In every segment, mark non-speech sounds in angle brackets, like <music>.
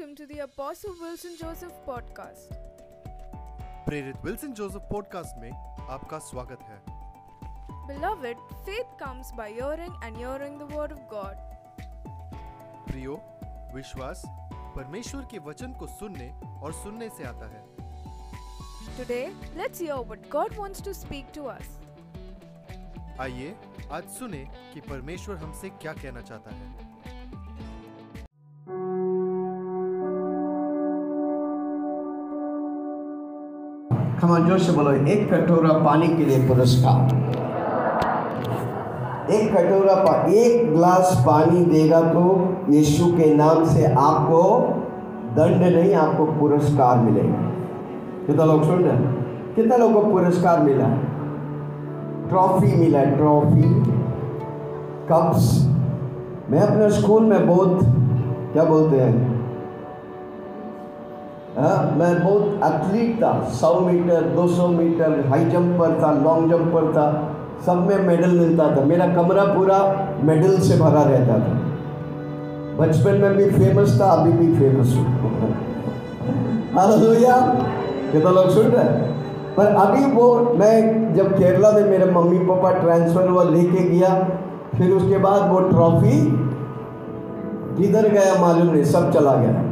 welcome to the Apostle Wilson Joseph podcast. प्रेरित Wilson Joseph podcast में आपका स्वागत है Beloved, faith comes by hearing and hearing the word of God. प्रियो विश्वास परमेश्वर के वचन को सुनने और सुनने से आता है Today, let's hear what God wants to speak to us. आइए आज सुने कि परमेश्वर हमसे क्या कहना चाहता है खमान ज़ोर से बोलो, एक कटोरा पानी के लिए पुरस्कार। एक कटोरा पा, एक ग्लास पानी देगा तो यीशु के नाम से आपको दंड नहीं, आपको पुरस्कार मिलेगा। कितना लोग सुन रहे कितना लोगों को पुरस्कार मिला? ट्रॉफी मिला, ट्रॉफी, कप्स। मैं अपने स्कूल में बहुत, क्या बोलते हैं? हाँ, मैं बहुत एथलीट था सौ मीटर दो सौ मीटर हाई जंपर था लॉन्ग जंपर था सब में मेडल मिलता था। मेरा कमरा पूरा मेडल से भरा रहता था। बचपन में भी फ़ेमस था अभी भी फ़ेमस हूँ। हालेलुया कितना लोग सुन रहे पर अभी वो मैं जब केरला में मेरे मम्मी पापा ट्रांसफ़र हुआ लेके गया फिर उसके बाद वो ट्रॉफी किधर गया मालूम नहीं सब चला गया।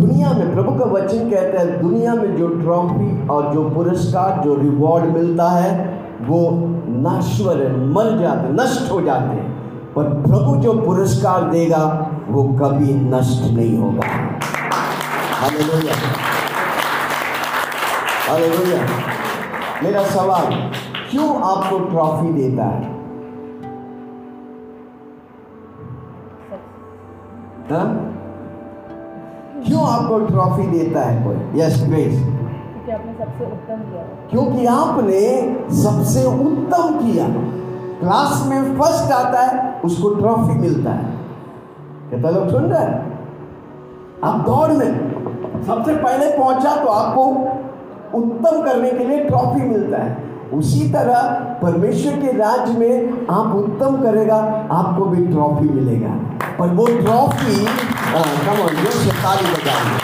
दुनिया में प्रभु का वचन कहता है, दुनिया में जो ट्रॉफी और जो पुरस्कार, जो रिवॉर्ड मिलता है, वो नश्वर मर जाते, नष्ट हो जाते हैं। पर प्रभु जो पुरस्कार देगा, वो कभी नष्ट नहीं होगा। हालेलुया। हालेलुया। मेरा सवाल, क्यों आपको ट्रॉफी देता है? हाँ? क्यों आपको ट्रॉफी देता है कोई? यस ग्रेस क्योंकि आपने सबसे उत्तम किया। क्योंकि आपने सबसे उत्तम किया। क्लास में फ़र्स्ट आता है उसको ट्रॉफी मिलता है। कितना लोग सुन रहे हैं? आप दौड़ में सबसे पहले पहुँचा तो आपको उत्तम करने के लिए ट्रॉफी मिलता है। उसी तरह परमेश्वर के राज में आप उत्तम करेगा आपको भी ट्रॉफी मिलेगा। पर वो ट्रॉफी कम ऑन ज़ोर से ताली बजाइए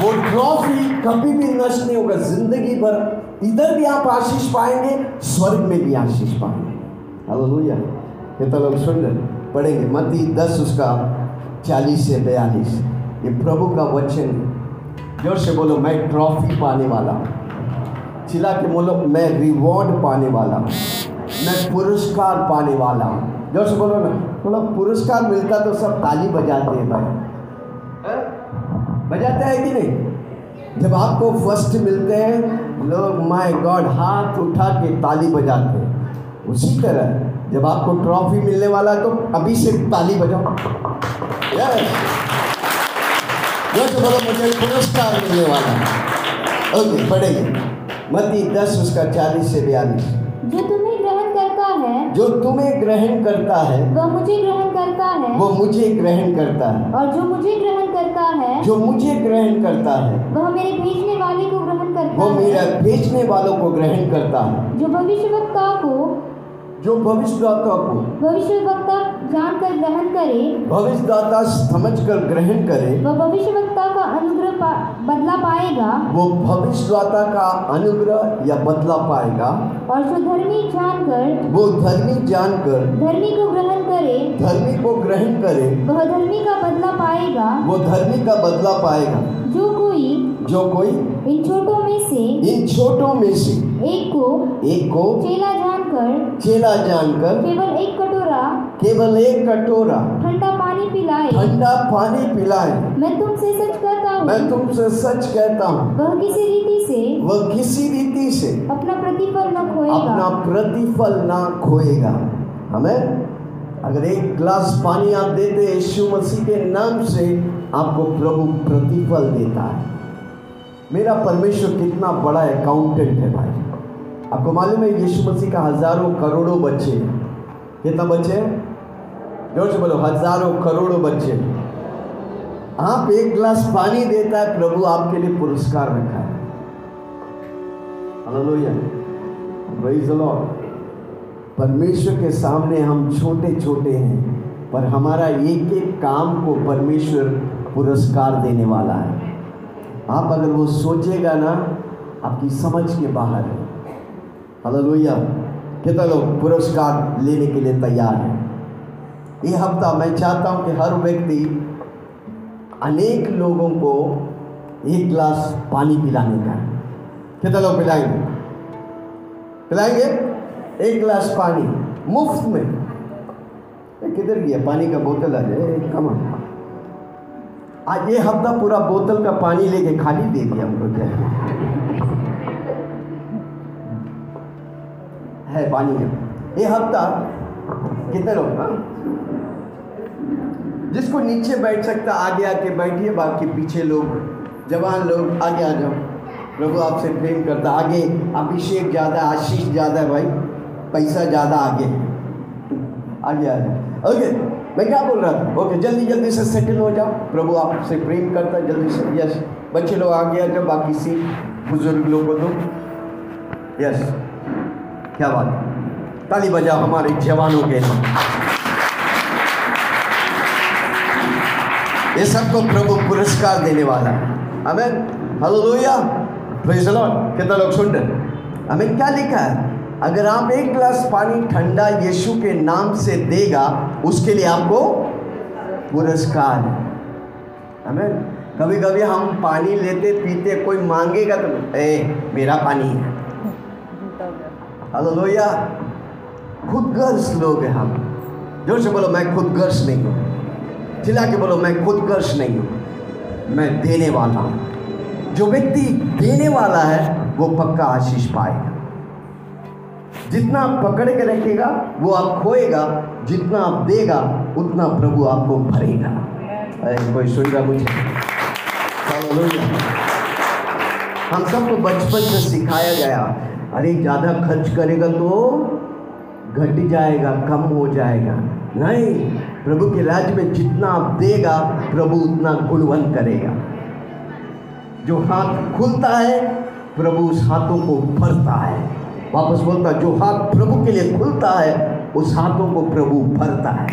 वो ट्रॉफी कभी भी नष्ट नहीं होगा, ज़िंदगी भर। इधर भी आप आशीष पाएँगे, स्वर्ग में भी आशीष पाएँगे। हालेलुया। कितना लोग सुन रहे पढ़ेंगे। मती दस उसका, चालीस से बयालीस। ये प्रभु का वचन ज़ोर से बोलो, मैं ट्रॉफी पाने वाला हूँ। चिल्ला के बोलो, मैं रिवॉर्ड पाने वाला हूँ। मैं पुरस्कार पाने वाला हूँ। ज़ोर से बोलो ना। बोलो, पुरस्कार मिलता तो सब ताली बजाते हैं भाई। बजाते हैं कि नहीं? जब आपको फ़र्स्ट मिलते हैं, लोग माय गॉड हाथ उठा के ताली बजाते हैं। उसी तरह, जब आपको ट्रॉफी मिलने वाला है तो अभी से ताली बजाओ। यस जो तो बोलो, मुझे पुरस्कार मिलने वाला है। ओके पढ़ेंगे। मती दस, उसका चालीस से बयालीस। है जो तुम्हें ग्रहण करता है वह मुझे ग्रहण करता है। वो मुझे ग्रहण करता है। और जो मुझे ग्रहण करता है जो मुझे ग्रहण करता है वह मेरे भेजने वाले को ग्रहण करता है। वो मेरा भेजने वालों को ग्रहण करता है। जो भविष्यवक्ता को जो भविष्यदाता को भविष्यवक्ता जानकर ग्रहण करे भविष्यदाता समझ कर ग्रहण करे वह भविष्यवक्ता का अनुग्रह पा, बदला पाएगा। वो भविष्यदाता का अनुग्रह या बदला पाएगा। और जो धर्मी जानकर वो धर्मी जानकर धर्मी को ग्रहण करे धर्मी को ग्रहण करे वह धर्मी का बदला पाएगा। वो धर्मी का बदला पाएगा। जो कोई जो कोई इन छोटों में से इन छोटों में से एक को एक को चेला जानकर चेला जानकर केवल एक कटोरा केवल एक कटोरा ठंडा पानी पिलाए। ठंडा पानी पिलाए। मैं तुमसे सच कहता हूँ। मैं तुमसे सच कहता हूँ। वह किसी रीति से वह किसी रीति से अपना प्रतिफल न खोएगा। अपना प्रतिफल न खोएगा। हमें अगर एक गिलास पानी आप देते यीशु मसीह के नाम से आपको प्रभु प्रतिफल देता है। मेरा परमेश्वर कितना बड़ा अकाउंटेंट है भाई। आपको मालूम है, यीशु मसीह का हज़ारों करोड़ों बच्चे कितना बच्चे ज़ोर से बोलो, हज़ारों करोड़ों बच्चे आप एक गिलास पानी देता है, प्रभु आपके लिए पुरस्कार रखा है। परमेश्वर के सामने हम छोटे छोटे हैं, पर हमारा एक एक काम को परमेश्वर पुरस्कार देने वाला है। आप अगर वो सोचेगा ना, आपकी समझ के बाहर है। हालेलुया। कितना लोग पुरस्कार लेने के लिए तैयार हैं। ये हफ़्ता मैं चाहता हूँ कि हर व्यक्ति अनेक लोगों को एक गिलास पानी पिलाने का कितना लोग पिलाएँगे? पिलाएँगे? एक गिलास पानी, मुफ़्त में। किधर गया पानी का बोतल आ जाए कम आज ये हफ़्ता पूरा बोतल का पानी लेके खाली दे दिया हमको, क्या? है पानी में ये हफ़्ता कितने लोग हाँ? जिसको नीचे बैठ सकता, आगे आके बैठिए, बाकी पीछे लोग, जवान लोग, आगे आ जाओ। प्रभु आपसे प्रेम करता, आगे अभिषेक ज़्यादा, आशीष ज़्यादा भाई, पैसा ज़्यादा आगे। आगे आ जाओ। ओके। मैं क्या बोल रहा था? ओके जल्दी जल्दी से सेटल हो जाओ। प्रभु आपसे प्रेम करता है, जल्दी से। यस बच्चे लोग आ जाओ, बाकी सी बुज़ुर्ग लोग को दो। यस क्या बात? ताली बजाओ, हमारे जवानों के लिए। ये सबको प्रभु पुरस्कार देने वाला है। हमें द लॉर्ड कितना लोग सुन रहे हमें क्या लिखा है? अगर आप एक गिलास पानी ठंडा यीशु के नाम से देगा, उसके लिए आपको पुरस्कार है। हमें कभी कभी हम पानी लेते, पीते, कोई मांगेगा तो ए, मेरा पानी है। हालेलुया खुदगर्ज लोग हैं हम। ज़ोर से बोलो, मैं खुदगर्ज नहीं हूँ। चिल्ला के बोलो, मैं खुदगर्ज नहीं हूँ। मैं देने वाला हूँ। जो व्यक्ति देने वाला है, वो पक्का आशीष पाएगा। जितना आप पकड़ के रखेगा, वो आप खोएगा, जितना आप देगा, उतना प्रभु आपको भरेगा। कोई सुन रहा मुझे। हम सबको बचपन से सिखाया गया, अरे, ज़्यादा खर्च करेगा तो घट जाएगा, कम हो जाएगा। नहीं, प्रभु के राज्य में जितना आप देगा, प्रभु उतना गुणवंत करेगा। जो हाथ खुलता है, प्रभु उस हाथों को भरता है। वापस बोलता, जो हाथ प्रभु के लिए खुलता है, उस हाथों को प्रभु भरता है।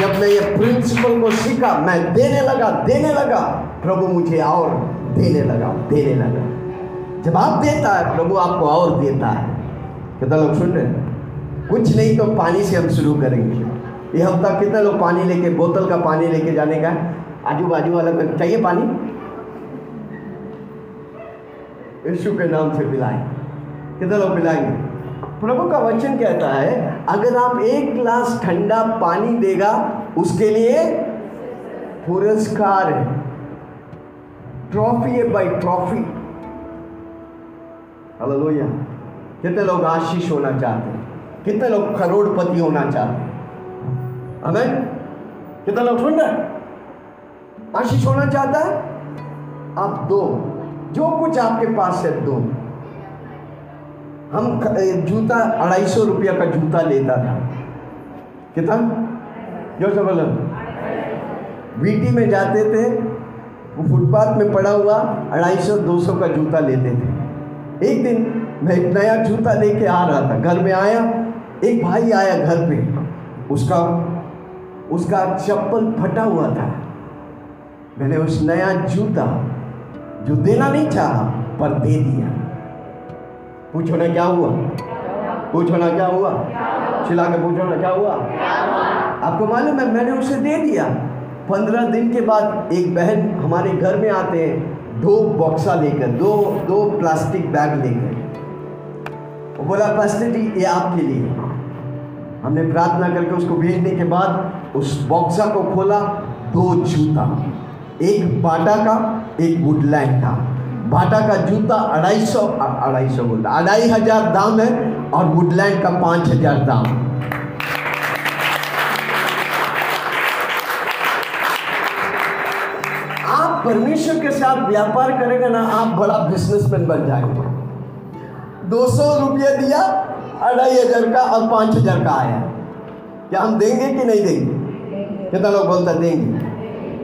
जब मैं ये प्रिंसिपल को सीखा, मैं देने लगा देने लगा, प्रभु मुझे और देने लगा देने लगा। जब आप देता है, प्रभु आपको और देता है। कितना लोग सुन रहे कुछ नहीं तो पानी से हम शुरू करेंगे। ये हफ़्ता कितने लोग पानी लेके, बोतल का पानी लेके जाने का? आजू बाजू वाला चाहिए पानी? यीशु के नाम से पिलाएँ कितने लोग पिलाएँगे प्रभु का वचन कहता है, अगर आप एक गिलास ठंडा पानी देगा, उसके लिए पुरस्कार है। ट्रॉफी है बाई ट्रॉफी। हालेलुया। कितने लोग आशीष होना चाहते हैं? कितने लोग करोड़पति होना चाहते हैं? हमें कितने लोग सुन रहे आशीष होना चाहता है? आप दो। जो कुछ आपके पास है, दो। हम जूता, अढ़ाई सौ रुपया का जूता लेता था। कितना? जो से बोलो। वीटी में जाते थे, वो फुटपाथ में पड़ा हुआ, अढ़ाई सौ, दो सौ का जूता लेते थे। एक दिन मैं एक नया जूता लेके आ रहा था। घर में आया, एक भाई आया घर पे। उसका उसका चप्पल फटा हुआ था। मैंने उस नया जूता जो देना नहीं चाहा, पर दे दिया। पूछो ना क्या हुआ? पूछो ना क्या हुआ? चिल्ला के पूछो ना क्या हुआ? आपको मालूम है, मैंने उसे दे दिया। पंद्रह दिन के बाद एक बहन हमारे घर में आते हैं, दो बॉक्सा लेकर, दो दो प्लास्टिक बैग लेकर। वो बोला जी, ये आपके लिए हमने प्रार्थना करके उसको भेजने के बाद उस बॉक्सा को खोला, दो जूता, एक बाटा का एक वुडलैंड का बाटा का जूता अढ़ाई सौ अढ़ाई सौ बोलता अढ़ाई हज़ार दाम है और वुडलैंड का पाँच हज़ार दाम। आप परमेश्वर के साथ व्यापार करेंगे ना, आप बड़ा बिजनेसमैन बन जाएँगे। दो सौ रुपये दिया, अढ़ाई हज़ार का और पाँच हज़ार का आया। क्या हम देंगे कि नहीं देंगे? कितना लोग बोलता देंगे।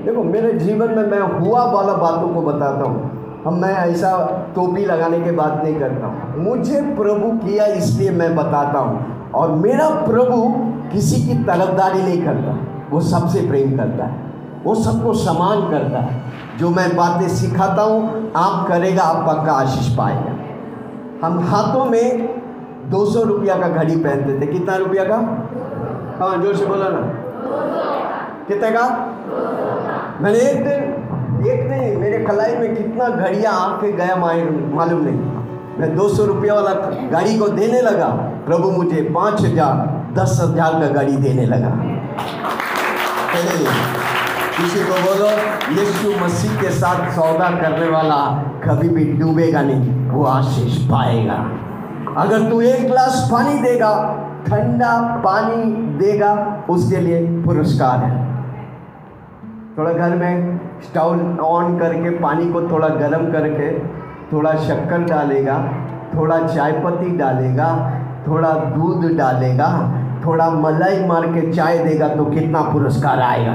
देखो, मेरे जीवन में मैं हुआ वाला बातों को बताता हूँ। हम मैं ऐसा टोपी लगाने के बात नहीं करता हूँ। मुझे प्रभु किया इसलिए मैं बताता हूँ। और मेरा प्रभु किसी की तरफदारी नहीं करता। वो सबसे प्रेम करता है। वो सबको समान करता है। जो मैं बातें सिखाता हूँ, आप करेगा, आप पक्का आशीष पाएगा। हम हाथों में दो सौ रुपया का घड़ी पहनते थे। कितना रुपया का? हाँ ज़ोर से बोला ना। कितने का? मैंने एक दिन, एक नहीं, मेरे कलाई में कितना घड़िया आके गया मालूम नहीं। मैं दो सौ रुपया वाला गाड़ी को देने लगा। प्रभु मुझे पाँच हज़ार, दस हज़ार का गाड़ी देने लगा। किसी को बोलो, यीशु मसीह के साथ सौदा करने वाला कभी भी डूबेगा नहीं, वो आशीष पाएगा। अगर तू एक गिलास पानी देगा, ठंडा पानी देगा, उसके लिए पुरस्कार है। थोड़ा घर में स्टव ऑन करके, पानी को थोड़ा गर्म करके, थोड़ा शक्कर डालेगा, थोड़ा चाय पत्ती डालेगा, थोड़ा दूध डालेगा, थोड़ा मलाई मार के चाय देगा तो कितना पुरस्कार आएगा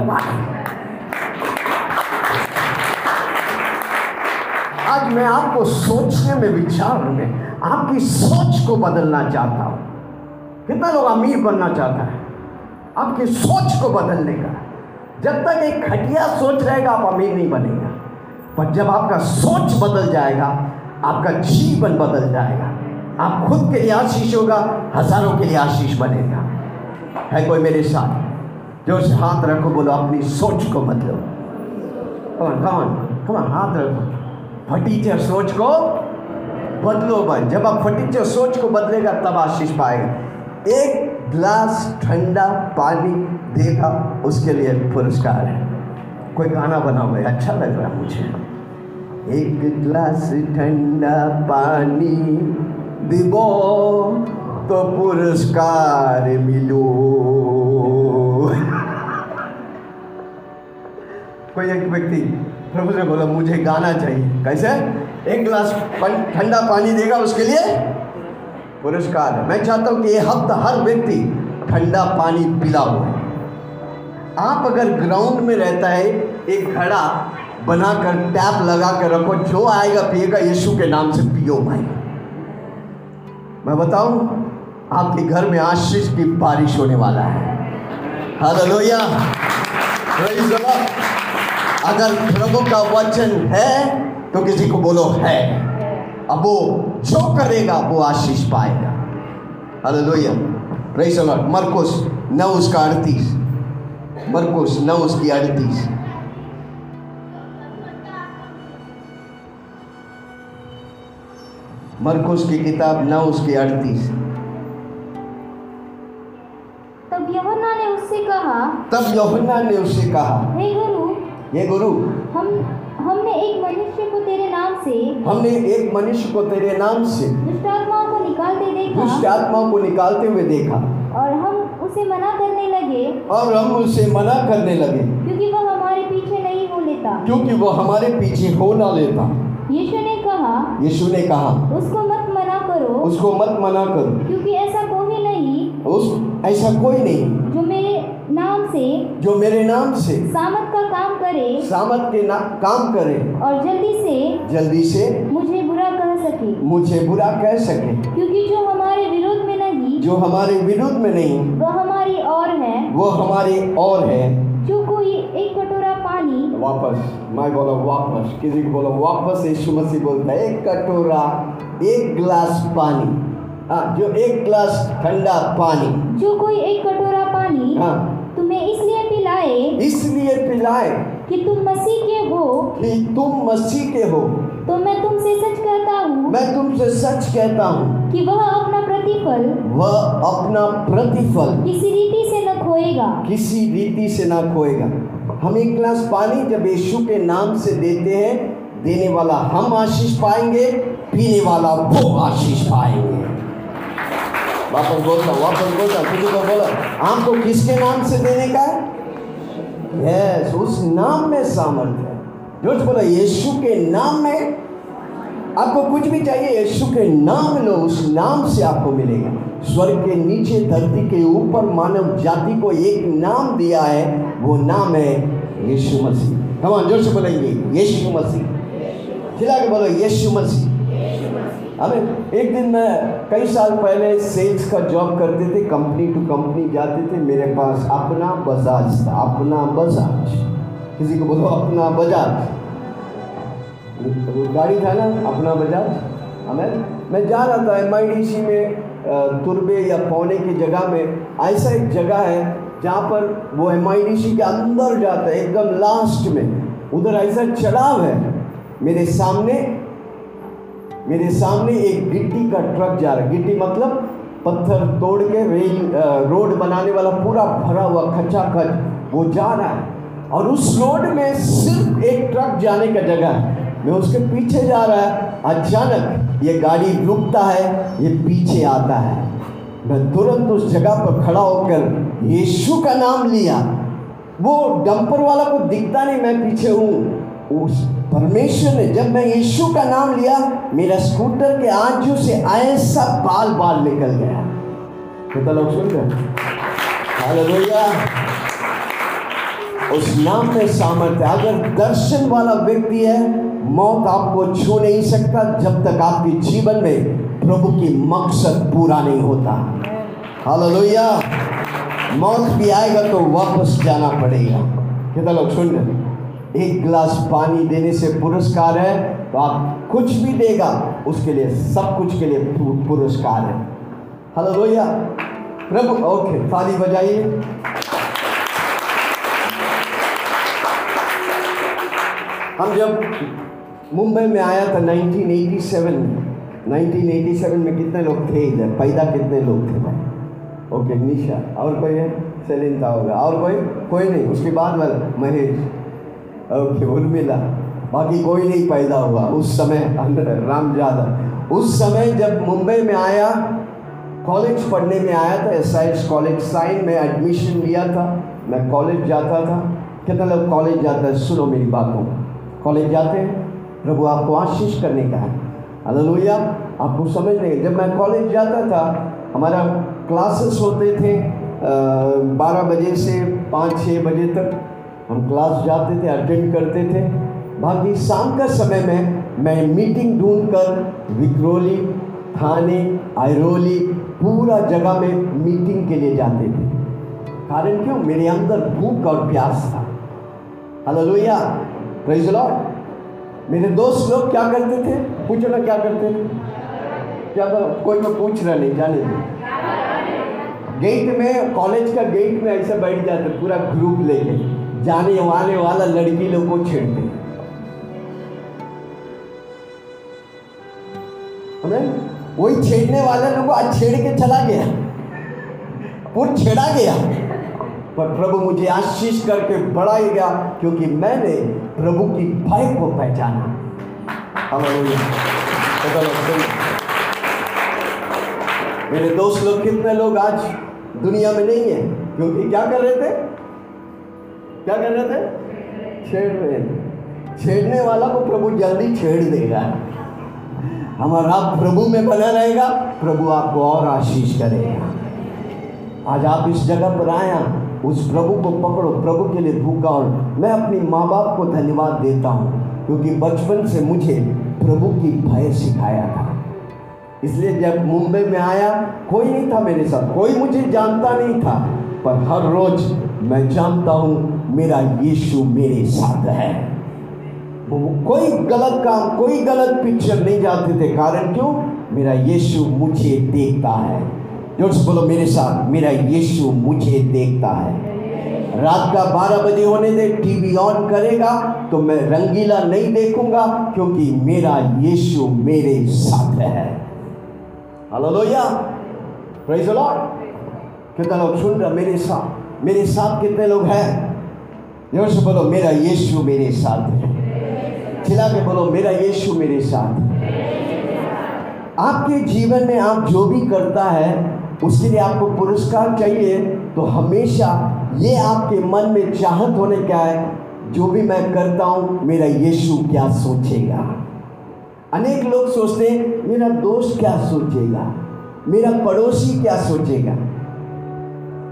आज मैं आपको सोचने में विचार में आपकी सोच को बदलना चाहता हूँ। कितना लोग अमीर बनना चाहता है? आपकी सोच को बदलने का। जब तक एक घटिया सोच रहेगा, आप अमीर नहीं बनेगा। पर जब आपका सोच बदल जाएगा, आपका जीवन बदल जाएगा। आप खुद के लिए आशीष होगा, हज़ारों के लिए आशीष बनेगा। है कोई मेरे साथ? जो हाथ रखो, बोलो, अपनी सोच को बदलो कौन कौन हाथ रखो। फटीचर सोच को बदलो भाई जब आप फटीचर सोच को बदलेगा, तब आशीष पाएगा। एक ग्लास ठंडा पानी देगा, उसके लिए पुरस्कार है। कोई गाना बनाओ भाई अच्छा लग रहा है मुझे। एक ग्लास ठंडा पानी दिबो तो पुरस्कार मिलो। कोई एक व्यक्ति, प्रभु से बोला, मुझे गाना चाहिए। कैसे? एक गिलास ठंडा पानी देगा, उसके लिए पुरस्कार। है मैं चाहता हूँ कि ये हफ़्ता हर व्यक्ति ठंडा पानी पिला हुआ आप अगर ग्राउंड में रहता है, एक घड़ा बनाकर टैप लगा कर रखो, जो आएगा पिएगा, यीशु के नाम से पियो भाई। मैं बताऊँ, आपके घर में आशीष की बारिश होने वाला है। अगर प्रभु का वचन है तो किसी को बोलो है। अब वो जो करेगा वो आशीष पाएगा। हालेलुया प्रेज द लॉर्ड मरकुस नौ उसका अड़तीस। मरकुस नौ उसकी अड़तीस। मरकुस की किताब नौ उसकी अड़तीस। तब यहोन्ना ने उससे कहा तब यौहन्ना ने उससे कहा हे गुरु ये गुरु हम हमने एक मनुष्य को तेरे नाम से हमने एक मनुष्य को तेरे नाम से दुष्ट आत्माओं को निकालते दुष्ट देखा आत्माओं को निकालते हुए देखा। और हम उसे मना करने लगे। और हम उसे मना करने लगे। क्योंकि वह हमारे पीछे नहीं हो लेता। क्योंकि वो हमारे पीछे हो ना लेता। यीशु ने कहा यीशु ने कहा उसको मत मना करो। उसको मत मना करो। क्योंकि ऐसा कोई नहीं। उस ऐसा कोई नहीं। जो मेरे नाम से जो मेरे नाम से सामत का काम करे सामत के ना काम करे और जल्दी से जल्दी से मुझे बुरा कह सके। मुझे बुरा कह सके। क्योंकि जो हमारे विरोध में नहीं जो हमारे विरोध में नहीं वह हमारी और है। वो हमारे और है। जो कोई एक कटोरा पानी वापस मैं बोला वापस किसी को बोला वापस यीशु मसीह बोलता है एक कटोरा एक गिलास पानी। हाँ जो एक ग्लास ठंडा पानी। जो कोई एक कटोरा पानी हाँ। तुम्हें इसलिए पिलाए इसलिए पिलाए कि तुम मसीह के हो। कि तुम मसीह के हो। तो मैं तुमसे सच कहता हूँ मैं तुमसे सच कहता हूँ। कि वह अपना प्रतिफल वह अपना प्रतिफल किसी रीति से न खोएगा। किसी रीति से न खोएगा। हम एक गिलास पानी जब यीशु के नाम से देते हैं देने वाला हम आशीष पाएँगे पीने वाला वो आशीष पाएँगे। वापस बोलता वापस बोलता किसी को बोला आपको किसके नाम से देने का है? यस उस नाम में सामर्थ्य है। जो बोला यीशु के नाम में आपको कुछ भी चाहिए, यीशु के नाम लो, उस नाम से आपको मिलेगा। स्वर्ग के नीचे धरती के ऊपर मानव जाति को एक नाम दिया है, वो नाम है यीशु मसीह। कमान ज़ोर से बोलेंगे, यीशु मसीह। खिला के बोलो, यीशु मसीह। हमें एक दिन मैं कई साल पहले सेल्स का जॉब करते थे कंपनी टू कंपनी जाते थे, मेरे पास अपना बजाज था, अपना बजाज। किसी को बोलो, अपना बजाज। गाड़ी था ना, अपना बजाज। हमें मैं जा रहा था एम में तुरबे या पौने की जगह में। ऐसा एक जगह है, जहाँ पर वो एमआईडीसी के अंदर जाता है, एकदम लास्ट में। उधर ऐसा चढ़ाव है, मेरे सामने मेरे सामने एक गिट्टी का ट्रक जा रहा गिट्टी मतलब पत्थर तोड़ के रेल रोड बनाने वाला पूरा भरा हुआ खचा खच वो जा रहा है। और उस रोड में सिर्फ़ एक ट्रक जाने का जगह है। मैं उसके पीछे जा रहा है। अचानक ये गाड़ी रुकता है, ये पीछे आता है। मैं तुरंत उस जगह पर खड़ा होकर यीशु का नाम लिया। वो डंपर वाला को दिखता नहीं, मैं पीछे हूँ। उस परमेश्वर ने जब मैं यीशु का नाम लिया, मेरा स्कूटर के आंचू से ऐसा बाल बाल निकल गया। कितना लोग सुन रहे उस नाम में सामर्थ्य। अगर दर्शन वाला व्यक्ति है, मौत आपको छू नहीं सकता, जब तक आपके जीवन में प्रभु की मकसद पूरा नहीं होता। हालेलुया। मौत भी आएगा तो वापस जाना पड़ेगा। कितना लोग सुन रहे एक गिलास पानी देने से पुरस्कार है तो आप कुछ भी देगा, उसके लिए सब कुछ के लिए पुरस्कार है। हालेलुया प्रभु, ओके, ताली बजाइए। हम जब मुंबई में आया था 1987 में 1987 में कितने लोग थे इधर? पैदा कितने लोग थे भाई? ओके, निशा, और कोई है? सेलिन था होगा और कोई? कोई नहीं, उसके बाद महेश। उर्मिला। बाकी कोई नहीं पैदा हुआ। उस समय राम यादव उस समय जब मुंबई में आया कॉलेज पढ़ने में आया था एस आई एस कॉलेज साइन में एडमिशन लिया था। मैं कॉलेज जाता था। कितना लोग कॉलेज जाता है, सुनो मेरी बातों कॉलेज जाते हैं। प्रभु आपको आशीष करने का है। हालेलुया आपको समझ नहीं। जब मैं कॉलेज जाता था, हमारा क्लासेस होते थे बारह बजे से पाँच छः बजे तक। हम क्लास जाते थे अटेंड करते थे। बाकी शाम का समय में मैं मीटिंग ढूंढ कर विक्रोली, थाने, आयरोली, पूरा जगह में मीटिंग के लिए जाते थे। कारण क्यों? मेरे अंदर भूख और प्यास था। हालेलुया प्रेज लॉर्ड मेरे दोस्त लोग क्या करते थे? पूछो ना क्या करते थे? क्या कोई मैं पूछ रहा नहीं, जाने दो। गेट में कॉलेज का गेट में ऐसे बैठ जाते, पूरा ग्रुप लेके। जाने वाले वाला लड़की लोग को छेड़ते वही छेड़ने वाला लोग छेड़ के चला गया। और छेड़ा गया। पर प्रभु मुझे आशीष करके बढ़ाएगा, क्योंकि मैंने प्रभु की भय को पहचाना। मेरे दोस्त लोग कितने लोग आज दुनिया में नहीं है? क्योंकि क्या कर रहे थे? क्या कर रहे थे? छेड़ रहे थे छेड़ने वाला को प्रभु जल्दी छेड़ देगा। हमारा प्रभु में बना रहेगा, प्रभु आपको और आशीष करेगा। आज आप इस जगह पर आया उस प्रभु को पकड़ो, प्रभु के लिए भूखा और मैं अपनी माँ बाप को धन्यवाद देता हूँ, क्योंकि बचपन से मुझे प्रभु की भय सिखाया था। इसलिए जब मुंबई में आया, कोई नहीं था मेरे साथ, कोई मुझे जानता नहीं था, पर हर रोज मैं जानता हूँ मेरा यीशु मेरे साथ है। वो कोई गलत काम, कोई गलत पिक्चर नहीं जाते थे। कारण क्यों? मेरा यीशु मुझे देखता है। ज़ोर से बोलो, मेरे साथ, मेरा यीशु मुझे देखता है। रात का बारह बजे होने दे टीवी ऑन करेगा तो मैं रंगीला नहीं देखूँगा, क्योंकि मेरा यीशु मेरे साथ है। हालेलुया प्रेज द लॉर्ड कितना लोग सुन रहे मेरे साथ मेरे साथ कितने लोग हैं? ज़ोर से बोलो मेरा यीशु मेरे साथ है चिल्ला के बोलो मेरा यीशु मेरे साथ। आपके जीवन में आप जो भी करता है, उसके लिए आपको पुरस्कार चाहिए। तो हमेशा ये आपके मन में चाहत होने क्या है, जो भी मैं करता हूँ, मेरा यीशु क्या सोचेगा? अनेक लोग सोचते मेरा दोस्त क्या सोचेगा? मेरा पड़ोसी क्या सोचेगा?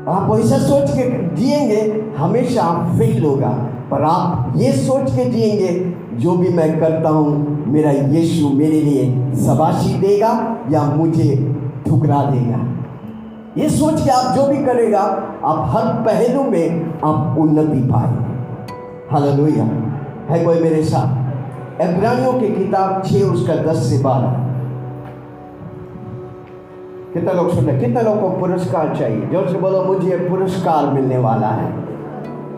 आप ऐसा सोच के जिएँगे, हमेशा आप फेल होगा पर आप ये सोच के जिएँगे, जो भी मैं करता हूँ, मेरा यीशु मेरे लिए सबाशी देगा या मुझे ठुकरा देगा। ये सोच के आप जो भी करेगा, आप हर पहलू में आप उन्नति पाए हालेलुया। है कोई मेरे साथ? इब्रानियों की किताब छः उसका दस से बारह। कितना लोग सुन रहे कितना लोग को पुरस्कार चाहिए? ज़ोर से बोलो मुझे पुरस्कार मिलने वाला है।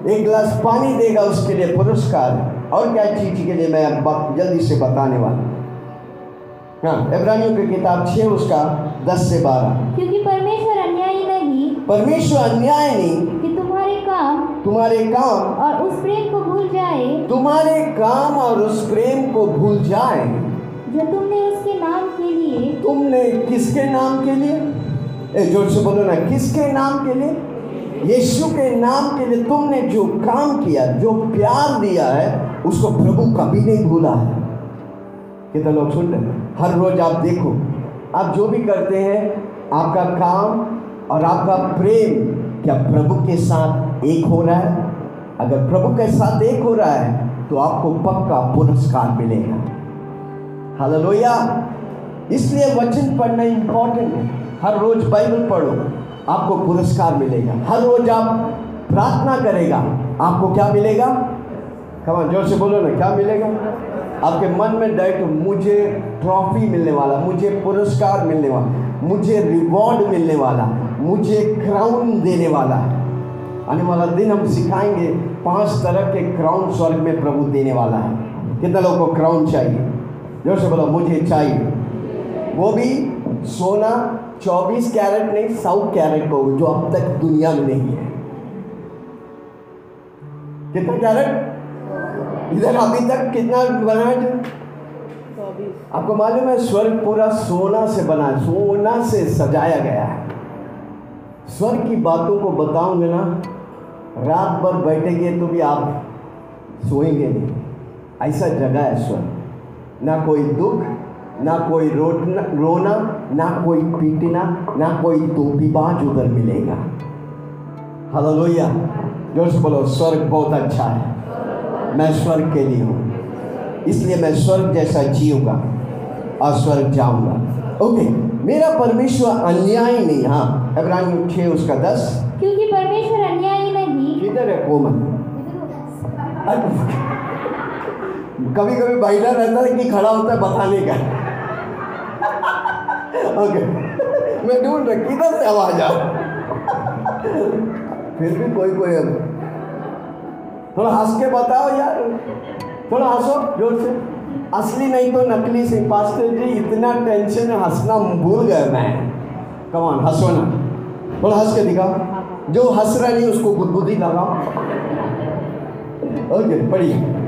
एक गिलास पानी देगा उसके लिए पुरस्कार। और क्या चीज़ के लिए मैं जल्दी से बताने वाला हूँ। हाँ इब्रानियों की किताब छः उसका दस से बारह। क्योंकि परमेश्वर अन्यायी नहीं परमेश्वर अन्याय नहीं कि तुम्हारे काम तुम्हारे काम और उस प्रेम को भूल जाए। तुम्हारे काम और उस प्रेम को भूल जाए। जो तुमने उसके नाम के लिए तुमने किसके नाम के लिए? ज़ोर से बोलो ना, किसके नाम के लिए? यीशु के नाम के लिए तुमने जो काम किया, जो प्यार दिया है, उसको प्रभु कभी नहीं भूला है। कितने लोग सुन रहे हर रोज आप देखो, आप जो भी करते हैं, आपका काम और आपका प्रेम, क्या प्रभु के साथ एक हो रहा है? अगर प्रभु के साथ एक हो रहा है तो आपको पक्का पुरस्कार मिलेगा। हालेलुया इसलिए वचन पढ़ना इंपॉर्टेंट है। हर रोज बाइबल पढ़ो, आपको पुरस्कार मिलेगा। हर रोज आप प्रार्थना करेगा, आपको क्या मिलेगा? कमान ज़ोर से बोलो ना, क्या मिलेगा? आपके मन में डायरेक्ट मुझे ट्रॉफी मिलने वाला, मुझे पुरस्कार मिलने वाला, मुझे रिवॉर्ड मिलने वाला, मुझे क्राउन देने वाला। है आने वाला दिन हम सिखाएँगे, पाँच तरह के क्राउन स्वर्ग में प्रभु देने वाला है। कितने लोगों को क्राउन चाहिए? ज़ोर से बोलो मुझे चाहिए वो भी सोना चौबीस कैरेट नहीं सौ कैरेट को जो अब तक दुनिया में नहीं है। कितना कैरेट? इधर अभी तक कितना बना है? आपको मालूम है स्वर्ग पूरा सोना से बना है सोना से सजाया गया है। स्वर्ग की बातों को बताऊँगे ना रात भर बैठेंगे तो भी आप सोएँगे नहीं। ऐसा जगह है स्वर्ग। ना कोई दुख ना कोई रोटना रोना ना कोई पीटना ना कोई टोपीबाज उधर मिलेगा। हालेलुया ज़ोर से बोलो स्वर्ग बहुत अच्छा है। मैं स्वर्ग के लिए हूँ। इसलिए मैं स्वर्ग जैसा जीऊँगा और स्वर्ग जाऊँगा। ओके मेरा परमेश्वर अन्यायी नहीं हाँ इब्राहिम छः उसका दस। क्योंकि परमेश्वर अन्यायी नहीं। किधर है कोमल? कभी कभी बैठा रहता है कि खड़ा होता है बताने का। ओके। मैं ढूंढ रहा किधर से आवाज़ आ फिर भी कोई कोई अब थोड़ा हंस के बताओ यार। थोड़ा हंसो, ज़ोर से। असली नहीं तो नकली से। पास्टर जी, इतना टेंशन में हंसना भूल गए मैं। कमान हंसो ना। थोड़ा हंस के दिखाओ। जो हंस रहा नहीं, उसको बुद्धि लगाओ। ओके पढ़िए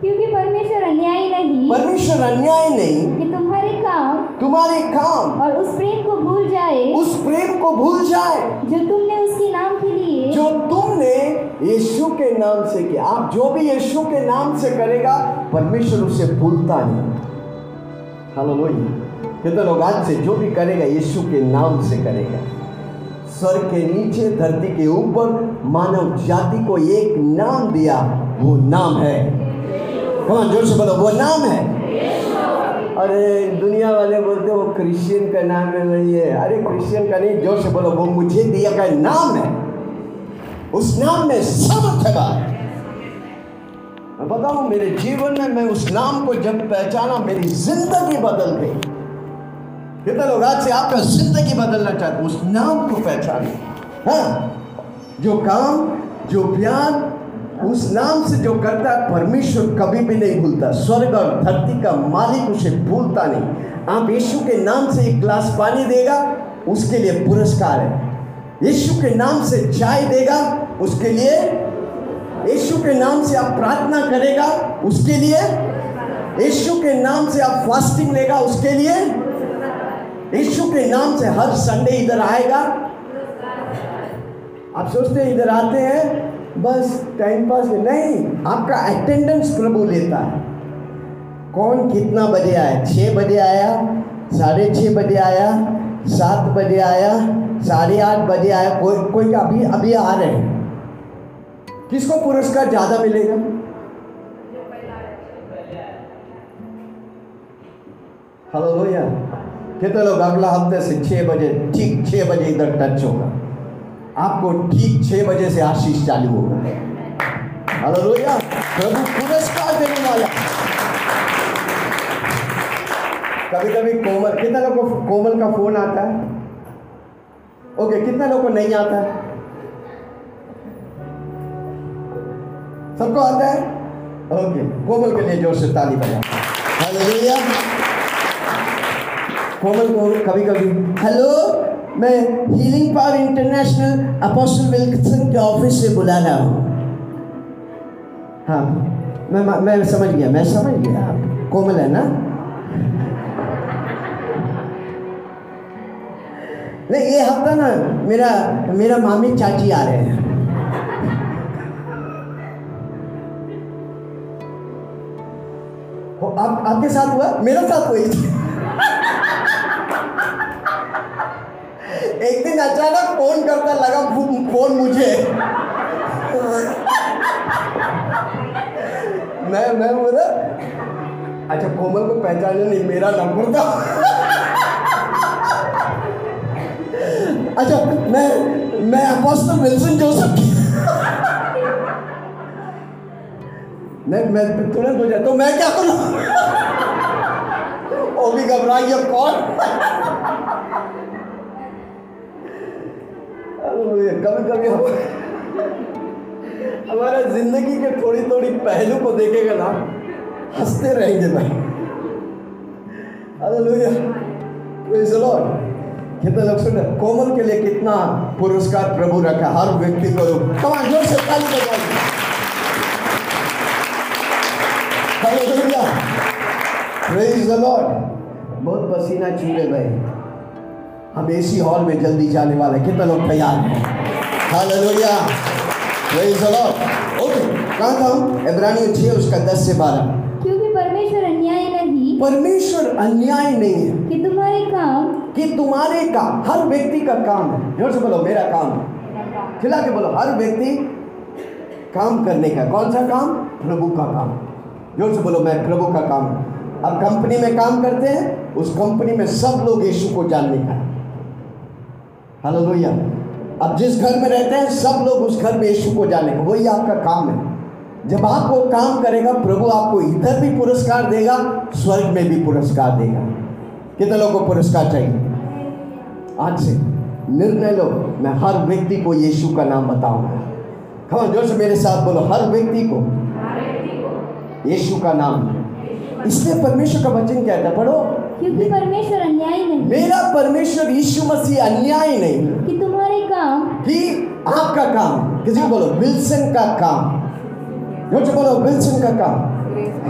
क्योंकि परमेश्वर अन्यायी नहीं। परमेश्वर अन्याय नहीं। कि तुम्हारे काम तुम्हारे काम और उस प्रेम को भूल जाए। उस प्रेम को भूल जाए। जो तुमने उसके नाम के लिए जो तुमने यीशु के नाम से किया। आप जो भी यीशु के नाम से करेगा परमेश्वर उसे भूलता नहीं। हालेलुया। कितने लोग आज से जो भी करेगा यीशु के नाम से करेगा। स्वर्ग के नीचे धरती के ऊपर मानव जाति को एक नाम दिया वो नाम है कमान ज़ोर से बोलो, वो नाम है? अरे, दुनिया वाले बोलते वो क्रिश्चियन का नाम है नहीं है अरे क्रिश्चियन का नहीं, ज़ोर से बोलो, वो मुझे दिया गया नाम है। उस नाम में सामर्थ्य का मैं बताऊँ, मेरे जीवन में मैं उस नाम को जब पहचाना, मेरी ज़िंदगी बदल गई। कितने लोग आज से आपका ज़िंदगी बदलना चाहते उस नाम को पहचाने। हाँ जो काम, जो प्यार उस नाम से जो करता है, परमेश्वर कभी भी नहीं भूलता। स्वर्ग और धरती का मालिक उसे भूलता नहीं। आप यीशु के नाम से एक गिलास पानी देगा, उसके लिए पुरस्कार है। यीशु के नाम से चाय देगा, उसके लिए यीशु के नाम से आप प्रार्थना करेगा, उसके लिए यीशु के नाम से आप फास्टिंग लेगा, उसके लिए यीशु के नाम से हर संडे इधर आएगा। आप सोचते हैं, इधर आते हैं बस टाइम पास नहीं, आपका अटेंडेंस प्रभु लेता है। कौन कितना बजे आया? छः बजे आया, साढ़े छः बजे आया, सात बजे आया, साढ़े आठ बजे आया। कोई कोई अभी अभी आ रहे हैं। किसको पुरस्कार ज़्यादा मिलेगा? हेलो भैया, कितने लोग अगला हफ़्ते से छः बजे, ठीक छः बजे इधर टच होगा। आपको ठीक छह बजे से आशीष चालू हालेलुया। प्रभु पुरस्कार देने वाला। कभी कभी कोमल, कितने लोग को कोमल का फ़ोन आता है? ओके, कितने लोग को नहीं आता? है सबको आता है? ओके, कोमल के लिए ज़ोर से ताली बजा हालेलुया। कोमल को कभी कभी हेलो? मैं healing power international apostle Wilson के ऑफ़िस से बुला रहा हूँ। हाँ मैं मैं समझ गया मैं समझ गया। आप कोमल है ना? नहीं ये हफ़्ता ना मेरा मेरा मामी चाची आ रहे हैं। हो, आप आपके साथ हुआ? मेरे साथ हुई एक दिन अचानक फ़ोन करता लगा फ़ोन मुझे। मैं मैं बोला अच्छा कोमल को पहचाने नहीं, मेरा नंबर था। अच्छा मैं मैं अपोस्टल विल्सन जोसेफ नहीं <laughs> मैं तुरंत हो जाए तो मैं क्या करूँ? वो भी घबराई, अब कौन? कभी कभी हम हमारा ज़िंदगी के थोड़ी थोड़ी पहलू को देखेगा ना, हँसते रहेंगे भाई द लॉर्ड कितने लोग सुन कोमल के लिए कितना पुरस्कार प्रभु रखा हर व्यक्ति को कमान ज़ोर से ताली हालेलुया। प्रेज द लॉर्ड बहुत पसीना चूले भाई। हम एसी हॉल में जल्दी जाने वाले कितने लोग तैयार हैं? हालेलुया द लॉर्ड ओके कहाँ था इब्रानियों 6 उसका 10 से 12 क्योंकि परमेश्वर अन्याय नहीं। परमेश्वर अन्याय नहीं है। कि तुम्हारे काम? कि तुम्हारे काम हर व्यक्ति का काम है। ज़ोर से बोलो मेरा काम है। खिला के बोलो हर व्यक्ति काम करने का कौन सा काम? प्रभु का काम। ज़ोर से बोलो मैं प्रभु का काम अब कंपनी में काम करते हैं उस कंपनी में सब लोग यीशु को जानने का हेलो लोहिया अब जिस घर में रहते हैं सब लोग उस घर में यीशु को जाने का वही आपका काम है। जब आप वो काम करेगा प्रभु आपको इधर भी पुरस्कार देगा स्वर्ग में भी पुरस्कार देगा। कितने लोगों को पुरस्कार चाहिए? आज से। निर्णय लो। मैं हर व्यक्ति को यीशु का नाम बताऊँगा। खबर ज़ोर से मेरे साथ बोलो। हर व्यक्ति को। यीशु का नाम। इसलिए परमेश्वर का वचन क्या था? पढ़ो। क्योंकि परमेश्वर अन्याय नहीं। मेरा परमेश्वर यीशु मसीह अन्याय नहीं। कि तुम्हारे काम कि आपका काम किसी को बोलो विल्सन का काम। से बोलो विल्सन का काम।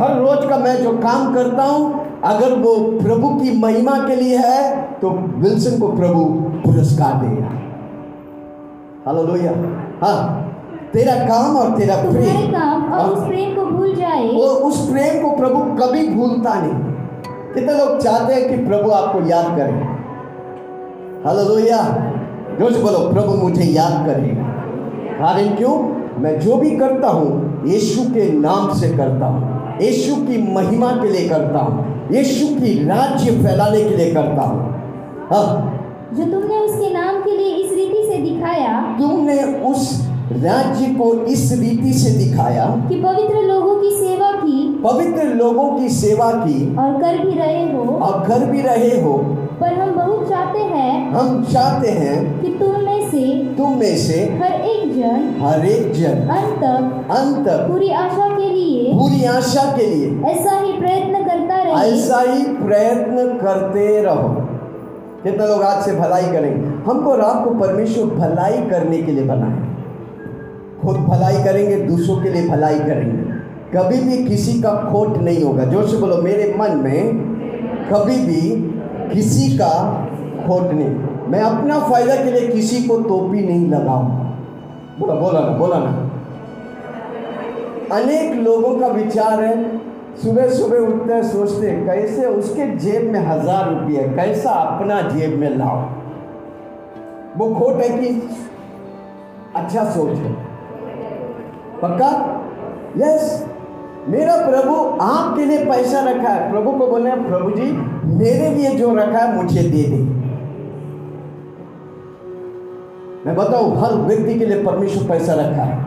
हर रोज का मैं जो काम करता हूँ अगर वो प्रभु की महिमा के लिए है तो विल्सन को प्रभु पुरस्कार देगा। हेलो लोहिया हाँ तेरा काम और तेरा प्रेम। काम और उस प्रेम को भूल जाए। वो उस प्रेम को प्रभु कभी भूलता नहीं। कितने लोग चाहते हैं कि प्रभु आपको याद करे? हालेलुया ज़ोर से बोलो प्रभु मुझे याद करेगा कारण क्यों? मैं जो भी करता हूँ यीशु के नाम से करता हूँ। यीशु की महिमा के लिए करता हूँ। यीशु की राज्य फैलाने के लिए करता हूँ। हाँ। जो तुमने उसके नाम के लिए इस रीति से दिखाया तुमने उस राज्य को इस रीति से दिखाया कि पवित्र लोगों की सेवा की पवित्र लोगों की सेवा की। और कर भी रहे हो। और कर भी रहे हो। पर हम बहुत चाहते हैं हम चाहते हैं कि तुम में से तुम में से हर एक जन हर एक जन अंत तक अंत तक पूरी आशा के लिए पूरी आशा के लिए ऐसा ही प्रयत्न करता रहे। ऐसा ही प्रयत्न करते रहो। कितने लोग आज से भलाई करेंगे? हमको रात को परमेश्वर भलाई करने के लिए बनाए। खुद भलाई करेंगे दूसरों के लिए भलाई करेंगे। कभी भी किसी का खोट नहीं होगा। ज़ोर से बोलो, मेरे मन में कभी भी किसी का खोट नहीं। मैं अपना फ़ायदा के लिए किसी को टोपी नहीं लगाऊँगा। बोला बोला ना बोला ना। अनेक लोगों का विचार है सुबह सुबह उठते हैं, सोचते हैं, कैसे उसके जेब में हज़ार रुपये कैसा अपना जेब में लाओ। वो खोट है कि अच्छा सोच है। पक्का? यस मेरा प्रभु आपके लिए पैसा रखा है। प्रभु को बोले, प्रभु जी, मेरे लिए जो रखा है, मुझे दे दे। मैं बताऊँ, हर व्यक्ति के लिए परमेश्वर पैसा रखा है।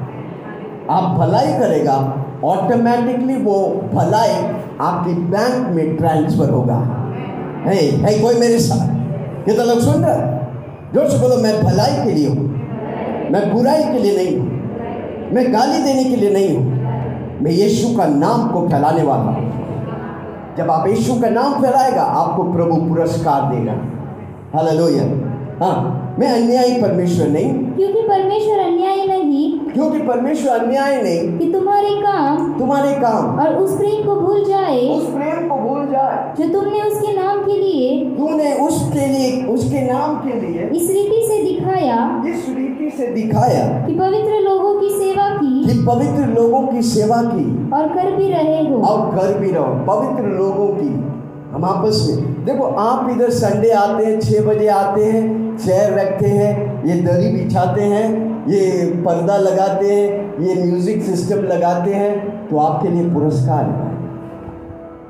आप भलाई करेगा ऑटोमेटिकली वो भलाई आपकी बैंक में ट्रांसफ़र होगा। है है कोई मेरे साथ? कितना लोग सुन रहे? ज़ोर से बोलो, मैं भलाई के लिए हूँ। मैं बुराई के लिए नहीं हूँ। मैं गाली देने के लिए नहीं हूँ। मैं यीशु का नाम को फैलाने वाला हूँ। जब आप यीशु का नाम फैलाएगा आपको प्रभु पुरस्कार देगा। हालेलुया हाँ मैं अन्यायी परमेश्वर नहीं। क्योंकि परमेश्वर अन्याय नहीं। क्योंकि परमेश्वर अन्याय नहीं। कि तुम्हारे काम तुम्हारे काम। और उस प्रेम को भूल जाए। उस प्रेम को भूल जाए। जो तुमने उसके नाम के लिए तूने उसके लिए उसके नाम के लिए इस रीति से दिखाया। इस रीति से दिखाया कि पवित्र लोगों की सेवा की कि पवित्र लोगों की सेवा की और कर भी रहे हो। और कर भी रहो। पवित्र लोगों की। हम आपस में देखो आप इधर संडे आते हैं छः बजे आते हैं चेयर रखते हैं ये दरी बिछाते हैं ये पर्दा लगाते हैं ये म्यूज़िक सिस्टम लगाते हैं तो आपके लिए पुरस्कार है।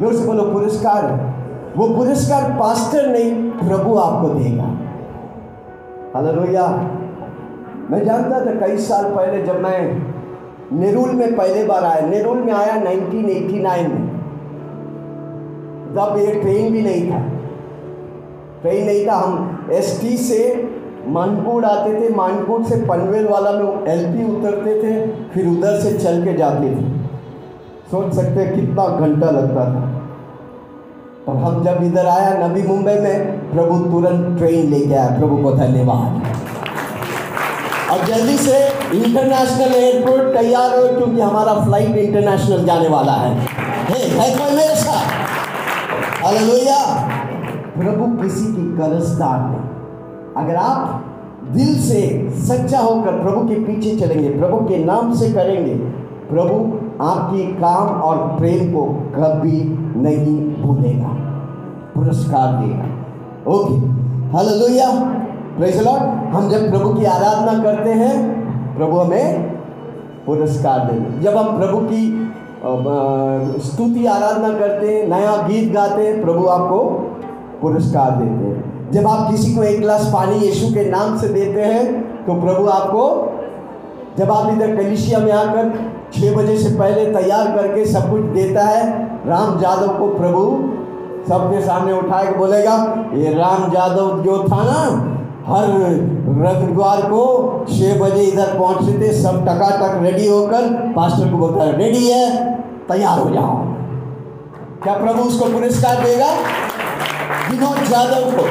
ज़ोर से बोलो पुरस्कार वो पुरस्कार पास्टर नहीं प्रभु आपको देगा। हालेलुया। मैं जानता था कई साल पहले जब मैं नेरुल में पहले बार आया, नेरुल में आया 1989 में। तब ये ट्रेन भी नहीं था। ट्रेन नहीं था, हम एसटी से मानपुर आते थे मानपुर से पनवेल वाला में एलपी उतरते थे, फिर उधर से चल के जाते थे। सोच सकते कितना घंटा लगता था। और हम जब इधर आया, नवी मुंबई में, प्रभु तुरंत ट्रेन लेके आया, प्रभु को धन्यवाद। और जल्दी से इंटरनेशनल एयरपोर्ट तैयार हो क्योंकि हमारा फ़्लाइट इंटरनेशनल जाने वाला है। हे, प्रभु किसी की कर्जदार नहीं। अगर आप दिल से सच्चा होकर प्रभु के पीछे चलेंगे प्रभु के नाम से करेंगे प्रभु आपके काम और प्रेम को कभी नहीं भूलेगा। पुरस्कार देगा। ओके। हालेलुया लॉर्ड हम जब प्रभु की आराधना करते हैं, प्रभु हमें पुरस्कार देंगे। जब हम प्रभु की स्तुति, आराधना करते हैं, नया गीत गाते हैं, प्रभु आपको पुरस्कार देते हैं। जब आप किसी को एक गिलास पानी यीशु के नाम से देते हैं तो प्रभु आपको, जब आप इधर कलिशिया में आकर छः बजे से पहले तैयार करके सब कुछ देता है, राम जादव को प्रभु सबके सामने उठा के बोलेगा, ये राम जादव जो था ना हर रविवार को छः बजे इधर पहुँचते थे, सब टका टकाटक रेडी होकर पास्टर को बोलता है रेडी है, तैयार हो जाओ। क्या प्रभु उसको पुरस्कार देगा? विनोद जादव को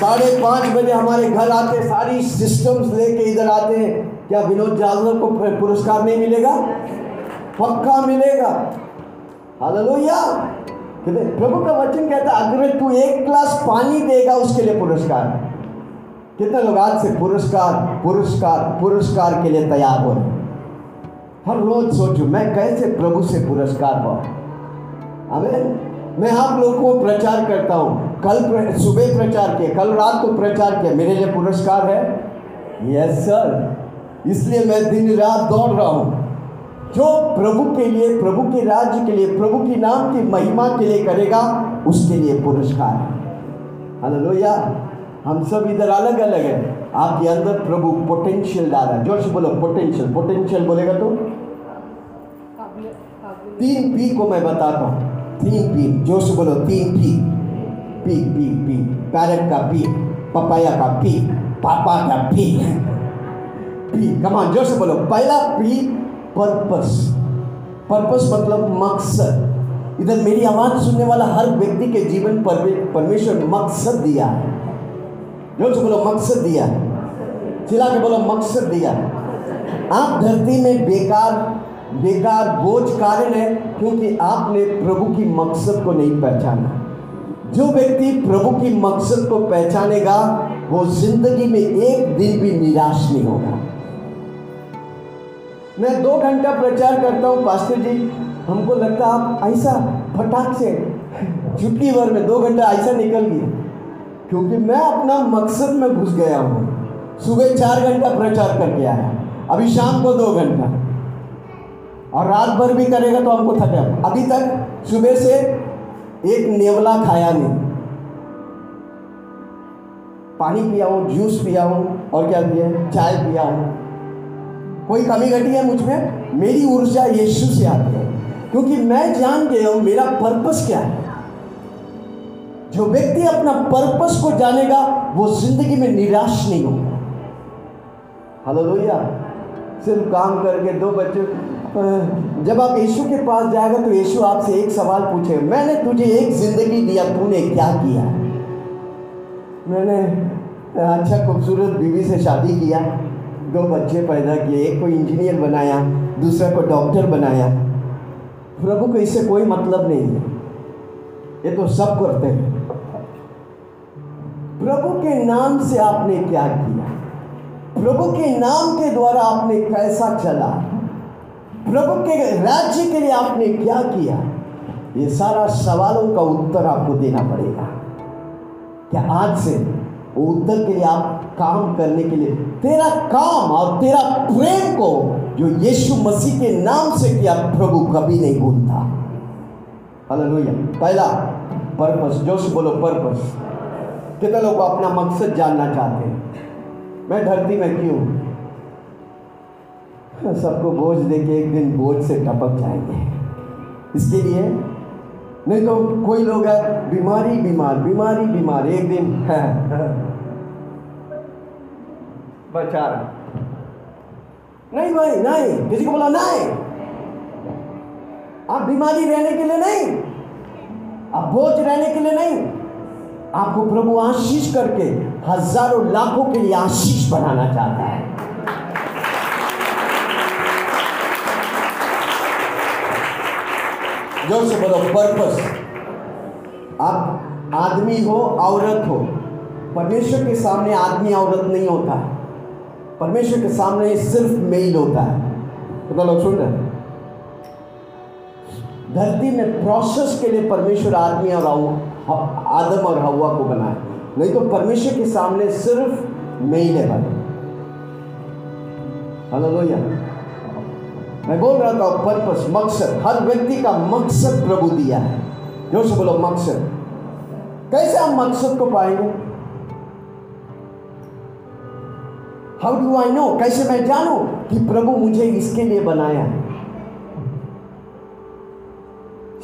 साढ़े पाँच बजे हमारे घर आते सारी सिस्टम्स लेके इधर आते हैं। क्या विनोद जादव को पुरस्कार नहीं मिलेगा? पक्का मिलेगा। हालेलुया। प्रभु का वचन कहता है, अगर तू एक ग्लास पानी देगा, उसके लिए पुरस्कार कितने लोग आज से पुरस्कार पुरस्कार पुरस्कार के लिए तैयार हो रहे हर रोज सोचो मैं कैसे प्रभु से पुरस्कार पाऊँ? मैं आप लोगों को प्रचार करता हूँ। कल प्र, सुबह प्रचार किया कल रात को प्रचार किया मेरे लिए पुरस्कार है? यस सर इसलिए मैं दिन रात दौड़ रहा हूँ। जो प्रभु के लिए प्रभु के राज्य के लिए प्रभु की नाम की महिमा के लिए करेगा उसके लिए पुरस्कार है। हालेलुया हम सब इधर अलग अलग है। आपके अंदर प्रभु पोटेंशियल डाला है। ज़ोर से बोलो पोटेंशियल पोटेंशियल बोलेगा तो? तीन पी को मैं बताता हूँ। तीन पी ज़ोर से बोलो, तीन P P P P parrot का पी पपाया का पी पापा का पी पी कमान ज़ोर से बोलो। पहला पी पर्पस पर्पस मतलब मकसद। इधर मेरी आवाज़ सुनने वाला हर व्यक्ति के जीवन पर परमेश्वर मकसद दिया है। ज़ोर से बोलो, मकसद दिया। चिल्ला के बोलो, मकसद दिया। आप धरती में बेकार बेकार बोझ कारण है, क्योंकि आपने प्रभु की मकसद को नहीं पहचाना। जो व्यक्ति प्रभु की मकसद को पहचानेगा, वो ज़िंदगी में एक दिन भी निराश नहीं होगा। मैं दो घंटा प्रचार करता हूँ, पास्टर जी। हमको लगता है आप ऐसा फटाक से चुटकी भर में दो घंटा ऐसा निकल गया। क्योंकि मैं अपना मकसद में घुस गया हूँ। सुबह चार घंटा प्रचार करके आया। अभी शाम को दो घंटा। और रात भर भी करेगा तो हमको थका। अभी तक सुबह से एक नेवला खाया नहीं। पानी पिया हूँ, जूस पिया हूँ, और क्या पिया? चाय पिया हूँ। कोई कमी घटी है मुझमें? मेरी ऊर्जा यीशु से आती है। क्योंकि मैं जान गया हूँ मेरा पर्पस क्या है। जो व्यक्ति अपना पर्पस को जानेगा, वो ज़िंदगी में निराश नहीं होगा। हालेलुया सिर्फ़ काम करके दो बच्चे जब आप यीशु के पास जाएगा तो यीशु आपसे एक सवाल पूछेगा, मैंने तुझे एक ज़िंदगी दिया, तूने क्या किया? मैंने अच्छा खूबसूरत बीवी से शादी किया, दो बच्चे पैदा किए, एक को इंजीनियर बनाया, दूसरा को डॉक्टर बनाया। प्रभु को इससे कोई मतलब नहीं है। ये तो सब करते हैं। प्रभु के नाम से आपने क्या किया। प्रभु के नाम के द्वारा आपने कैसा चला। प्रभु के राज्य के लिए आपने क्या किया? ये सारा सवालों का उत्तर आपको देना पड़ेगा। क्या आज से वो उत्तर के लिए आप काम करने के लिए तेरा काम और तेरा प्रेम को जो यीशु मसीह के नाम से किया, प्रभु कभी नहीं भूलता। पहला, पर्पस, जोश बोलो, पर्पस। कितने लोग अपना मकसद जानना चाहते हैं। मैं धरती में क्यों? सबको बोझ देके एक दिन बोझ से टपक जाएँगे। इसके लिए नहीं तो कोई लोग है, बीमारी, बीमार बीमारी, बीमार, एक दिन। है <laughs> बचा नहीं भाई, नहीं, किसी को बोला नहीं। आप बीमारी रहने के लिए नहीं। आप बोझ रहने के लिए नहीं। आपको प्रभु आशीष करके हज़ारों लाखों के लिए आशीष बनाना चाहता है। ज़ोर से बोलो पर्पस आप आदमी हो, औरत हो, परमेश्वर के सामने आदमी, औरत नहीं होता। है परमेश्वर के सामने सिर्फ़ मेल होता है। पता लोग सुन रहे धरती में प्रोसेस के लिए परमेश्वर आदमी और आदम और हवा को बनाया नहीं तो परमेश्वर के सामने सिर्फ़ मेल है भाई हालेलुया मैं बोल रहा था पर्पस मकसद, हर व्यक्ति का मकसद प्रभु दिया है। ज़ोर से बोलो, मकसद। कैसे हम मकसद को पाएँगे? हाउ डू आई नो कैसे मैं जानू कि प्रभु मुझे इसके लिए बनाया है?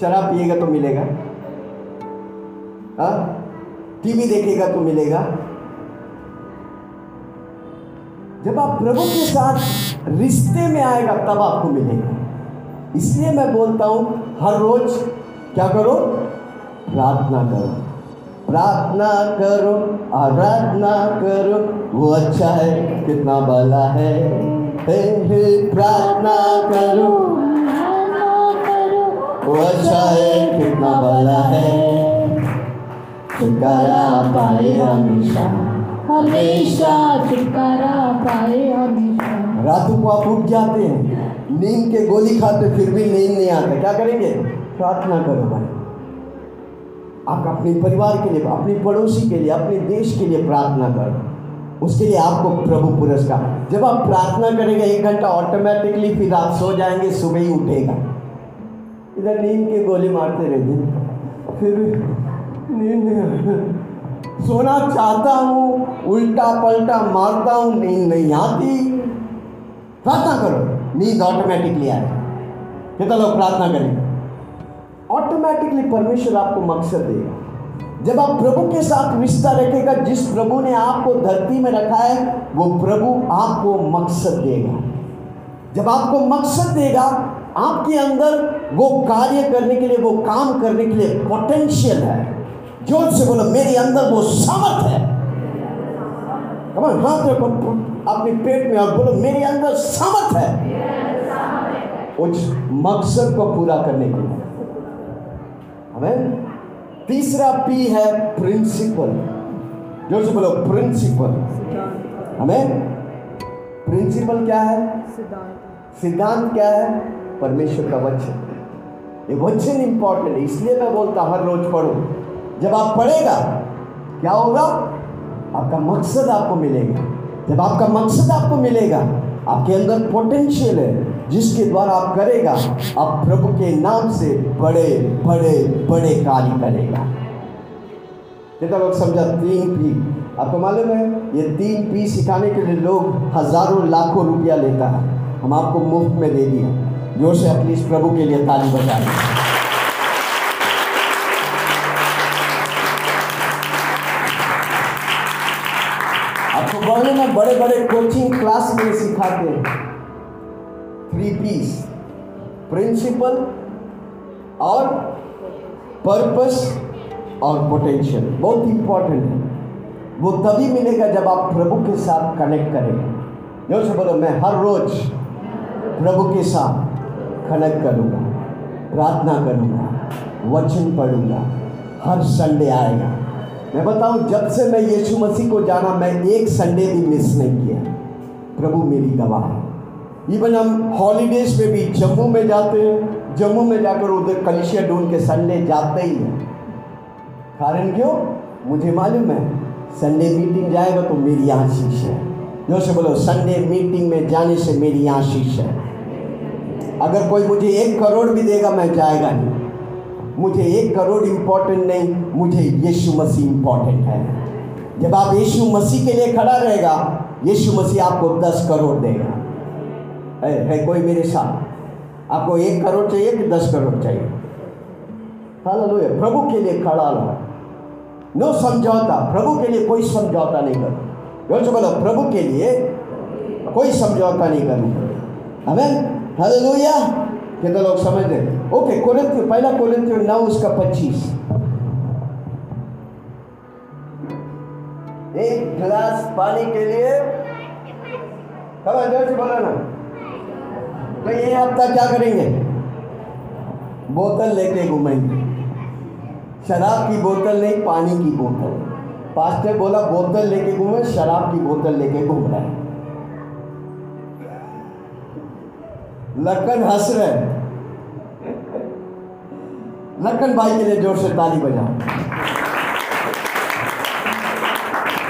शराब पिएगा तो मिलेगा। हाँ? टीवी देखेगा तो मिलेगा। जब आप प्रभु के साथ रिश्ते में आएगा तब आपको मिलेगा। इसलिए मैं बोलता हूँ हर रोज क्या करो? प्रार्थना करो। प्रार्थना करो आराधना करो। वो अच्छा है कितना भला है। हे हे प्रार्थना करो। वो अच्छा है कितना भला है। छुटकारा पाए हमेशा। हमेशा छुटकारा पाए हमेशा। रातों को आप उठ जाते हैं नींद के गोली खाते फिर भी नींद नहीं आता। क्या करेंगे? प्रार्थना करो भाई। आप अपने परिवार के लिए अपने पड़ोसी के लिए अपने देश के लिए प्रार्थना करो। उसके लिए आपको प्रभु पुरस्कार। जब आप प्रार्थना करेंगे एक घंटा ऑटोमेटिकली फिर आप सो जाएँगे सुबह ही उठेगा। इधर नींद के गोली मारते रहते फिर भी नींद नहीं। सोना चाहता हूँ, उल्टा पलटा मारता हूँ, नींद नहीं आती। प्रार्थना करो, नींद ऑटोमेटिकली आए कितना लोग प्रार्थना करेंगे ऑटोमेटिकली परमेश्वर आपको मकसद देगा। जब आप प्रभु के साथ रिश्ता रखेगा, जिस प्रभु ने आपको धरती में रखा है, वो प्रभु आपको मकसद देगा। जब आपको मकसद देगा, आपके अंदर वो कार्य करने के लिए, वो काम करने के लिए पोटेंशियल है। ज़ोर से बोलो, मेरे अंदर वो सामर्थ है. हाथ रखो, अपने पेट में और बोलो, मेरे अंदर सामर्थ है। उस मकसद को पूरा करने के लिए। हमें तीसरा पी है प्रिंसिपल ज़ोर से बोलो प्रिंसिपल हमें प्रिंसिपल क्या है? सिद्धांत क्या है? परमेश्वर का वचन। ये वचन इंपॉर्टेंट है, इसलिए मैं बोलता हर रोज पढ़ो। जब आप पढ़ेगा, क्या होगा? आपका मकसद आपको मिलेगा। जब आपका मकसद आपको मिलेगा, आपके अंदर पोटेंशियल है, जिसके द्वारा आप करेगा, आप प्रभु के नाम से बड़े बड़े बड़े कार्य करेगा। कितना लोग समझा? तीन पी। आपको मालूम है, ये तीन पी सिखाने के लिए लोग हज़ारों, लाखों रुपया लेता है। हम आपको मुफ़्त में दे दिए ज़ोर से अपनी प्रभु के लिए ताली बजाएँ मालूम है बड़े बड़े कोचिंग क्लास में सिखाते हैं। थ्री पीस प्रिंसिपल और पर्पस और पोटेंशियल बहुत इंपॉर्टेंट है। वो तभी मिलेगा जब आप प्रभु के साथ कनेक्ट करेंगे ज़ोर से बोलो, मैं हर रोज प्रभु के साथ कनेक्ट करूँगा, प्रार्थना करूँगा, वचन पढ़ूँगा, हर संडे आएगा। मैं बताऊँ, जब से मैं यीशु मसीह को जाना, मैं एक संडे भी मिस नहीं किया। प्रभु मेरी गवाह है। इवन हम हॉलीडेज में भी जम्मू में जाते हैं, जम्मू में जाकर उधर कलिशिया ढूंढ के संडे जाते ही हैं। कारण क्यों? मुझे मालूम है, संडे मीटिंग जाएगा तो मेरी आशीष है। जो से बोलो, संडे मीटिंग में जाने से मेरी आशीष है। अगर कोई मुझे एक करोड़ भी देगा, मैं जाएगा नहीं। मुझे एक करोड़ इम्पोर्टेंट नहीं मुझे यीशु मसीह इम्पोर्टेंट है। जब आप यीशु मसीह के लिए खड़ा रहेगा यीशु मसीह आपको दस करोड़ देगा। है, है कोई मेरे साथ? आपको एक करोड़ चाहिए कि दस करोड़ चाहिए? हालेलुया प्रभु के लिए खड़ा रहो। नो समझौता। प्रभु के लिए कोई समझौता नहीं करो। से बोलो प्रभु के लिए कोई समझौता नहीं करूँगा हमें हालेलुया कितने लोग समझ रहे ओके कोरिंथियो पहला कोरिंथियो नौ उसका पच्चीस। एक गिलास पानी के लिए कब ज़ोर से बोलो ना। तो ये हफ़्ता क्या करेंगे? बोतल लेके घूमेंगे। शराब की बोतल नहीं, पानी की बोतल। पास्टर बोला, बोतल लेके घूमे, शराब की बोतल लेके घूम रहा है। लखन हंस रहे लखन भाई के लिए ज़ोर से ताली बजा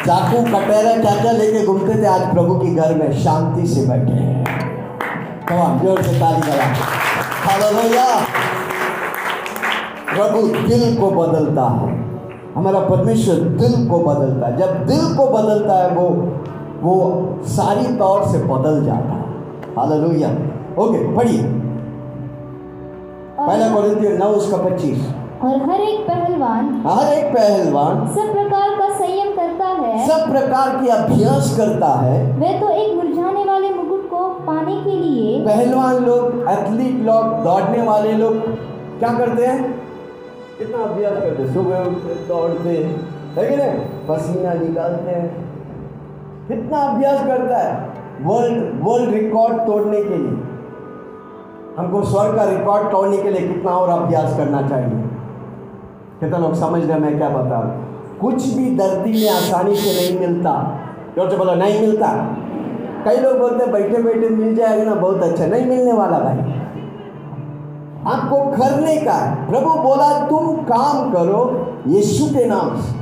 चाकू कटेरा क्या लेके घूमते थे आज प्रभु के घर में, शांति से बैठे हैं। ज़ोर से ताली बजा हालेलुया प्रभु दिल को बदलता है। हमारा परमेश्वर दिल को बदलता है। जब दिल को बदलता है, वो वो सारी तौर से बदल जाता है। हालेलुया ओके पढ़िए। पहला कोरिंथियो नौ उसका पच्चीस। और हर एक पहलवान हर एक पहलवान सब प्रकार का संयम करता है। सब प्रकार की अभ्यास करता है। वे तो एक मुरझाने वाले मुकुट को पाने के लिए पहलवान लोग एथलीट लोग दौड़ने वाले लोग क्या करते हैं? कितना अभ्यास करते हैं सुबह उठते दौड़ते है कि नहीं? पसीना निकालते हैं। कितना अभ्यास करता है। वर्ल्ड वर्ल्ड रिकॉर्ड तोड़ने के लिए। हमको स्वर का रिकॉर्ड तोड़ने के लिए कितना और अभ्यास करना चाहिए? कितना लोग समझ रहे हैं मैं क्या बता रहा हूँ कुछ भी धरती में आसानी से नहीं मिलता। ज़ोर से बोलो नहीं मिलता। कई लोग बोलते हैं बैठे बैठे मिल जाएगा ना बहुत अच्छा। नहीं मिलने वाला भाई। आपको करने का है। प्रभु बोला तुम काम करो यीशु के नाम से।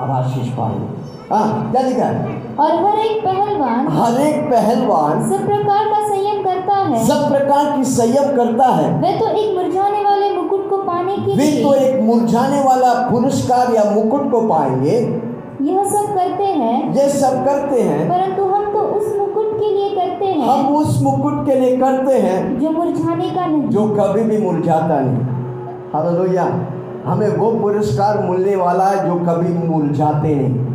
अब आशीष पाएँगे हाँ क्या लिखा है? और हर एक पहलवान हर एक पहलवान सब प्रकार का संयम करता है। सब प्रकार की संयम करता है। वे तो एक मुरझाने वाले मुकुट को पाने के वे तो एक मुरझाने वाला पुरस्कार या मुकुट को पाएँगे। यह सब करते हैं। ये सब करते हैं। परंतु हम तो उस मुकुट के लिए करते हैं। हम उस मुकुट के लिए करते हैं। जो मुरझाने का नहीं। जो कभी भी मुरझाता नहीं। हालेलुया। हमें वो पुरस्कार मिलने वाला है जो कभी मुरझाते नहीं।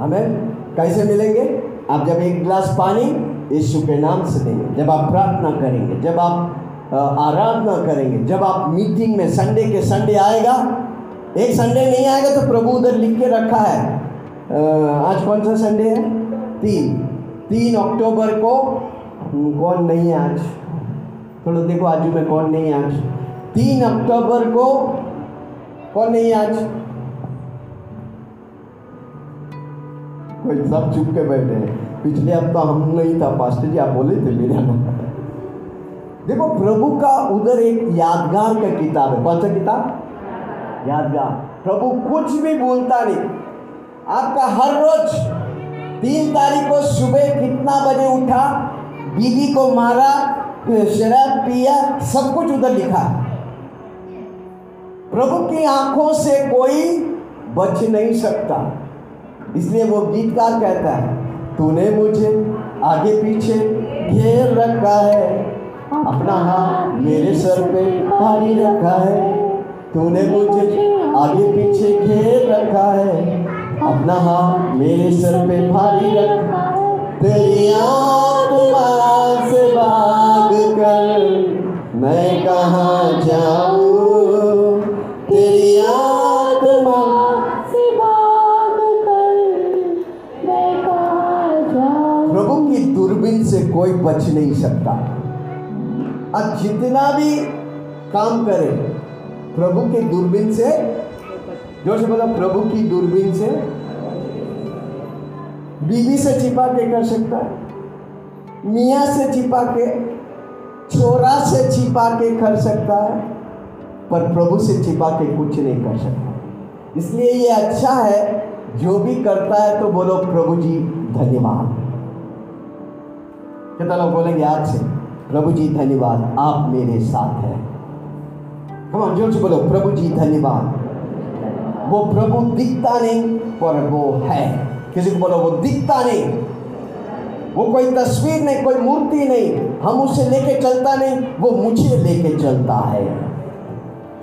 हमें कैसे मिलेंगे? आप जब एक गिलास पानी यीशु के नाम से देंगे। जब आप प्रार्थना करेंगे, जब आप आराधना करेंगे, जब आप मीटिंग में संडे के संडे आएगा, एक संडे नहीं आएगा तो प्रभु उधर लिख के रखा है। आज कौन सा संडे है? तीन। तीन अक्टूबर को कौन नहीं है आज? थोड़ा देखो आजू में कौन नहीं है आज? तीन अक्टूबर को, कौन नहीं है आज? कोई सब चुप के बैठे हैं। पिछले हफ़्ता हम नहीं था पास्टर जी, आप बोले थे मेरा देखो, प्रभु का उधर एक यादगार का किताब है। कौन सा किताब? यादगार। प्रभु कुछ भी बोलता नहीं। आपका हर रोज तीन तारीख को सुबह कितना बजे उठा, बीवी को मारा शराब पिया, सब कुछ उधर लिखा। प्रभु की आँखों से कोई बच नहीं सकता। इसलिए वो गीतकार कहता है तूने मुझे आगे पीछे घेर रखा है। अपना हाथ मेरे सर पे भारी रखा है। तूने मुझे आगे पीछे घेर रखा है। अपना हाथ मेरे सर पे भारी रखा। तेरी से भाग कर मैं कहाँ जाऊँ? कोई बच नहीं सकता। अब जितना भी काम करे, प्रभु के दूरबीन से, ज़ोर से बोला, प्रभु की दूरबीन से, बीवी से छिपा के कर सकता है, मियाँ से छिपा के, छोरा से छिपा के कर सकता है, पर प्रभु से छिपा के कुछ नहीं कर सकता। इसलिए ये अच्छा है, जो भी करता है तो बोलो, प्रभु जी, धन्यवाद। कितना लोग बोलेंगे, आज से प्रभु जी धन्यवाद, आप मेरे साथ हैं। हम ज़ोर से बोलो, प्रभु जी धन्यवाद। वो प्रभु दिखता नहीं, पर वो है। किसी को बोलो, वो दिखता नहीं। वो कोई तस्वीर नहीं, कोई मूर्ति नहीं। हम उसे लेके चलता नहीं, वो मुझे लेके चलता है।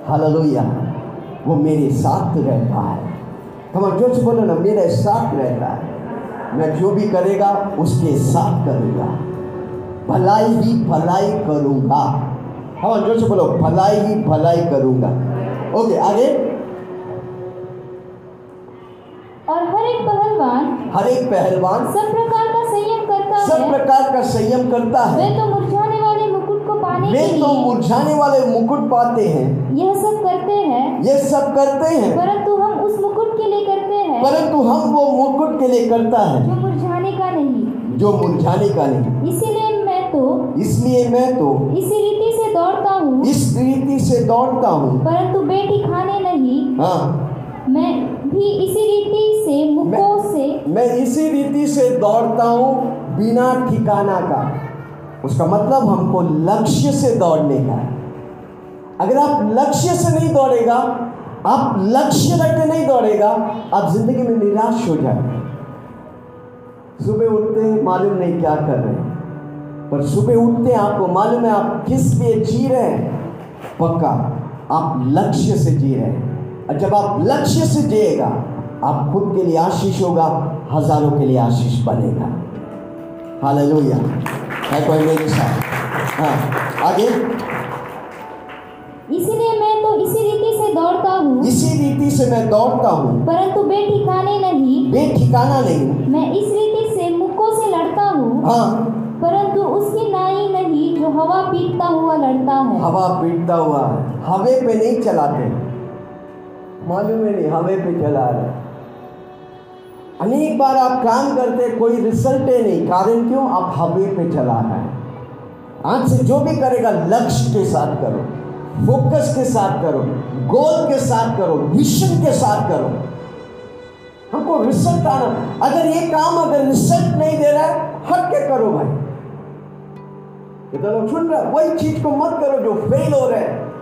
हालेलुया वो मेरे साथ रहता है। हम ज़ोर से बोलो ना, मेरे साथ रहता है। मैं जो भी करेगा, उसके साथ करूँगा। भलाई ही भलाई करूँगा। हम ज़ोर से बोलो भलाई ही भलाई करूँगा। ओके आगे। और हर एक पहलवान हर एक पहलवान सब प्रकार का संयम करता सब है। सब प्रकार का संयम करता वे है तो मुरझाने वाले मुकुट को पाने वे तो मुरझाने वाले मुकुट पाते हैं। यह सब करते हैं। यह सब करते हैं। परंतु हम उस मुकुट के लिए करते हैं। परंतु हम वो मुकुट के लिए करता है। जो मुरझाने का नहीं। जो मुरझाने का नहीं। इसीलिए तो इसलिए मैं तो इसी रीति से दौड़ता हूँ। इस रीति से दौड़ता हूँ। परंतु बेटी खाने नहीं। हाँ। मैं भी इसी रीति से मुखों से मैं इसी रीति से दौड़ता हूँ बिना ठिकाना का। उसका मतलब हमको लक्ष्य से दौड़ने का है। अगर आप लक्ष्य से नहीं दौड़ेगा आप लक्ष्य रख के नहीं दौड़ेगा आप ज़िंदगी में निराश हो जाएँगे। सुबह उठते मालूम नहीं क्या कर रहे हैं। पर सुबह उठते हैं आपको मालूम है आप किस लिए जी रहे हैं? पक्का आप लक्ष्य से जी रहे हैं। और जब आप लक्ष्य से जिएगा आप खुद के लिए आशीष होगा हज़ारों के लिए आशीष बनेगा। हालेलुया। है कोई मेरे साथ? हाँ आगे। इसीलिए मैं तो इसी रीति से दौड़ता हूँ। इसी रीति से मैं दौड़ता हूँ। परंतु बे ठिकाने नहीं। बेठिकाना नहीं। मैं इस रीति से मुक्कों से लड़ता हूँ। हाँ। परंतु उसकी नाई नहीं, जो हवा पीटता हुआ लड़ता है। हवा पीटता हुआ हवे पे नहीं चलाते। मालूम है नहीं, हवे पे चला रहे अनेक बार आप काम करते, कोई रिज़ल्ट नहीं। कारण क्यों? आप हवे पे चला रहे हैं। आज से जो भी करेगा, लक्ष्य के साथ करो, फोकस के साथ करो, गोल के साथ करो विजन के साथ करो। हमको रिज़ल्ट आना, अगर ये काम अगर रिज़ल्ट नहीं दे रहा है, हट के करो भाई। सुन रहे वही चीज़ को मत करो जो फेल हो रहे हैं।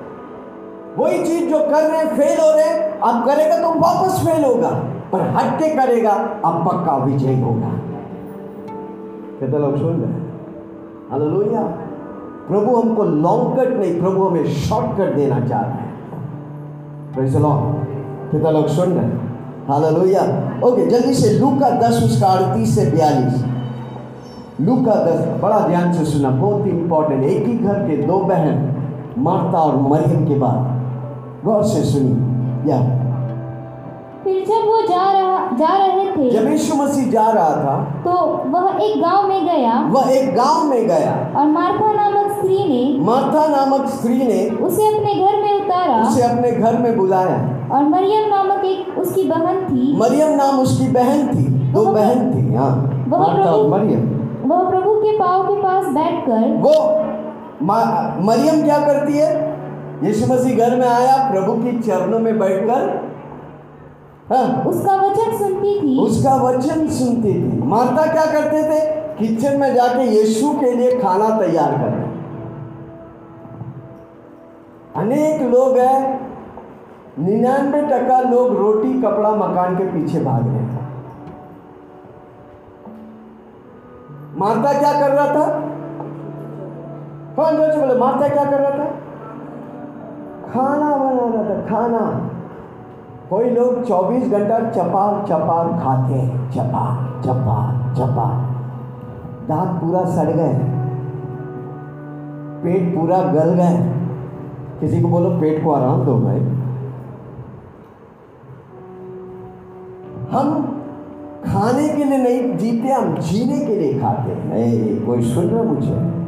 वही चीज़ जो कर रहे हैं फेल हो रहे हैं। आप करेगा तो वापस फेल होगा, पर हट के करेगा, अब पक्का विजय होगा। तो लोग सुन रहे हैं। हालेलुया प्रभु हमको लॉन्ग कट नहीं, प्रभु हमें शॉर्टकट देना चाह रहे हैं। कितना लोग सुन रहे हैं। हालेलुया ओके जल्दी से लू का दस उसका अड़तीस से बयालीस। लू का दस बड़ा ध्यान से सुना। बहुत ही इंपॉर्टेंट एक ही घर के दो बहन मार्ता और मरियम के बाद। गौर से सुनी या। फिर जब वो जा रहा जा रहे थे जब यीशु मसीह जा रहा था तो वह एक गाँव में गया। वह एक गाँव में गया। और मार्था नामक स्त्री ने मार्था नामक स्त्री ने उसे अपने घर में उतारा। उसे अपने घर में बुलाया। और मरियम नामक एक उसकी बहन थी। मरियम नाम उसकी बहन थी। दो बहन थी हाँ। मार्था और मरियम। वह प्रभु के पाँव के पास बैठकर वो मरियम क्या करती है? यीशु मसीह घर में आया प्रभु की चरणों में बैठकर हाँ? उसका वचन सुनती थी। उसका वचन सुनती थी। माता क्या करते थे? किचन में जाके यीशु के लिए खाना तैयार करते। अनेक लोग हैं। निन्यानवे टका लोग रोटी कपड़ा मकान के पीछे भाग रहे हैं। मार्ता क्या कर रहा था? कौन ज़ोर बोले, मार्ता क्या कर रहा था? खाना बना रहा था, खाना। कोई लोग 24 घंटा चपाक चपाक खाते हैं। चपाक चपाक चपाक दांत पूरा सड़ गए। पेट पूरा गल गए। किसी को बोलो, पेट को आराम दो भाई। हम खाने के लिए नहीं, जीते हम, जीने के लिए खाते नहीं कोई सुन रहा मुझे?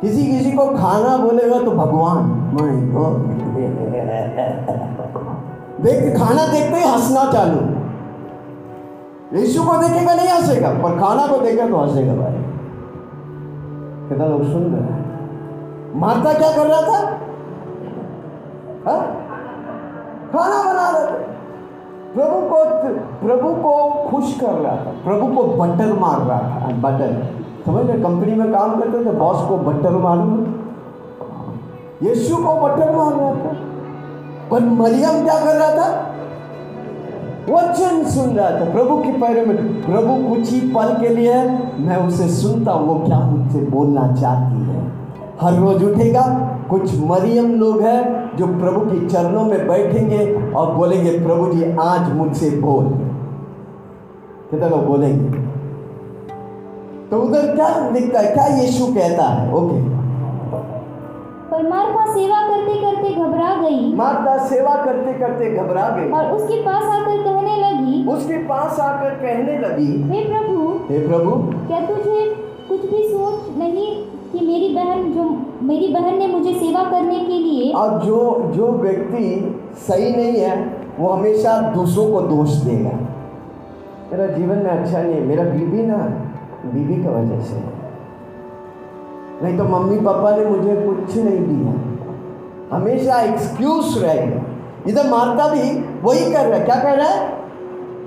किसी किसी को खाना बोलेगा तो भगवान देख, खाना देखते ही हंसना चालू। यीशु को देखेगा नहीं हंसेगा, पर खाना को देखेगा तो हंसेगा भाई। कितना लोग सुन रहे हैं। मार्ता क्या कर रहा था? हा? खाना बना रहा था। प्रभु को प्रभु को खुश कर रहा था, प्रभु को बटर मार रहा था, बटर। समझ रहे, कंपनी में काम करते थे, बॉस को बटर मारना यीशु को बटर मार रहा था। पर मरियम क्या कर रहा था? वचन सुन रहा था। प्रभु के पैरों में, प्रभु कुछ ही पल के लिए मैं उसे सुनता हूँ, वो क्या मुझसे बोलना चाहती है? हर रोज उठेगा। कुछ मरियम लोग हैं जो प्रभु के चरणों में बैठेंगे और बोलेंगे प्रभु जी आज मुझसे बोल। कितने लोग बोलेंगे? तो उधर क्या दिखता है? क्या यीशु कहता है? ओके। पर मार्था सेवा करते करते घबरा गई। माता सेवा करते करते घबरा गई। और उसके पास आकर कहने लगी उसके पास आकर कहने लगी हे प्रभु हे प्रभु क्या तुझे कुछ भी सोच नहीं मेरी बहन ने मुझे सेवा करने के लिए और जो जो व्यक्ति सही नहीं है वो हमेशा दूसरों को दोष देगा। मेरा जीवन में अच्छा नहीं है। मेरा बीबी ना बीबी की वजह से। नहीं तो मम्मी पापा ने मुझे कुछ नहीं दिया। हमेशा एक्सक्यूज रहेगा। इधर मारता भी वही कर रहा है। क्या कर रहा है?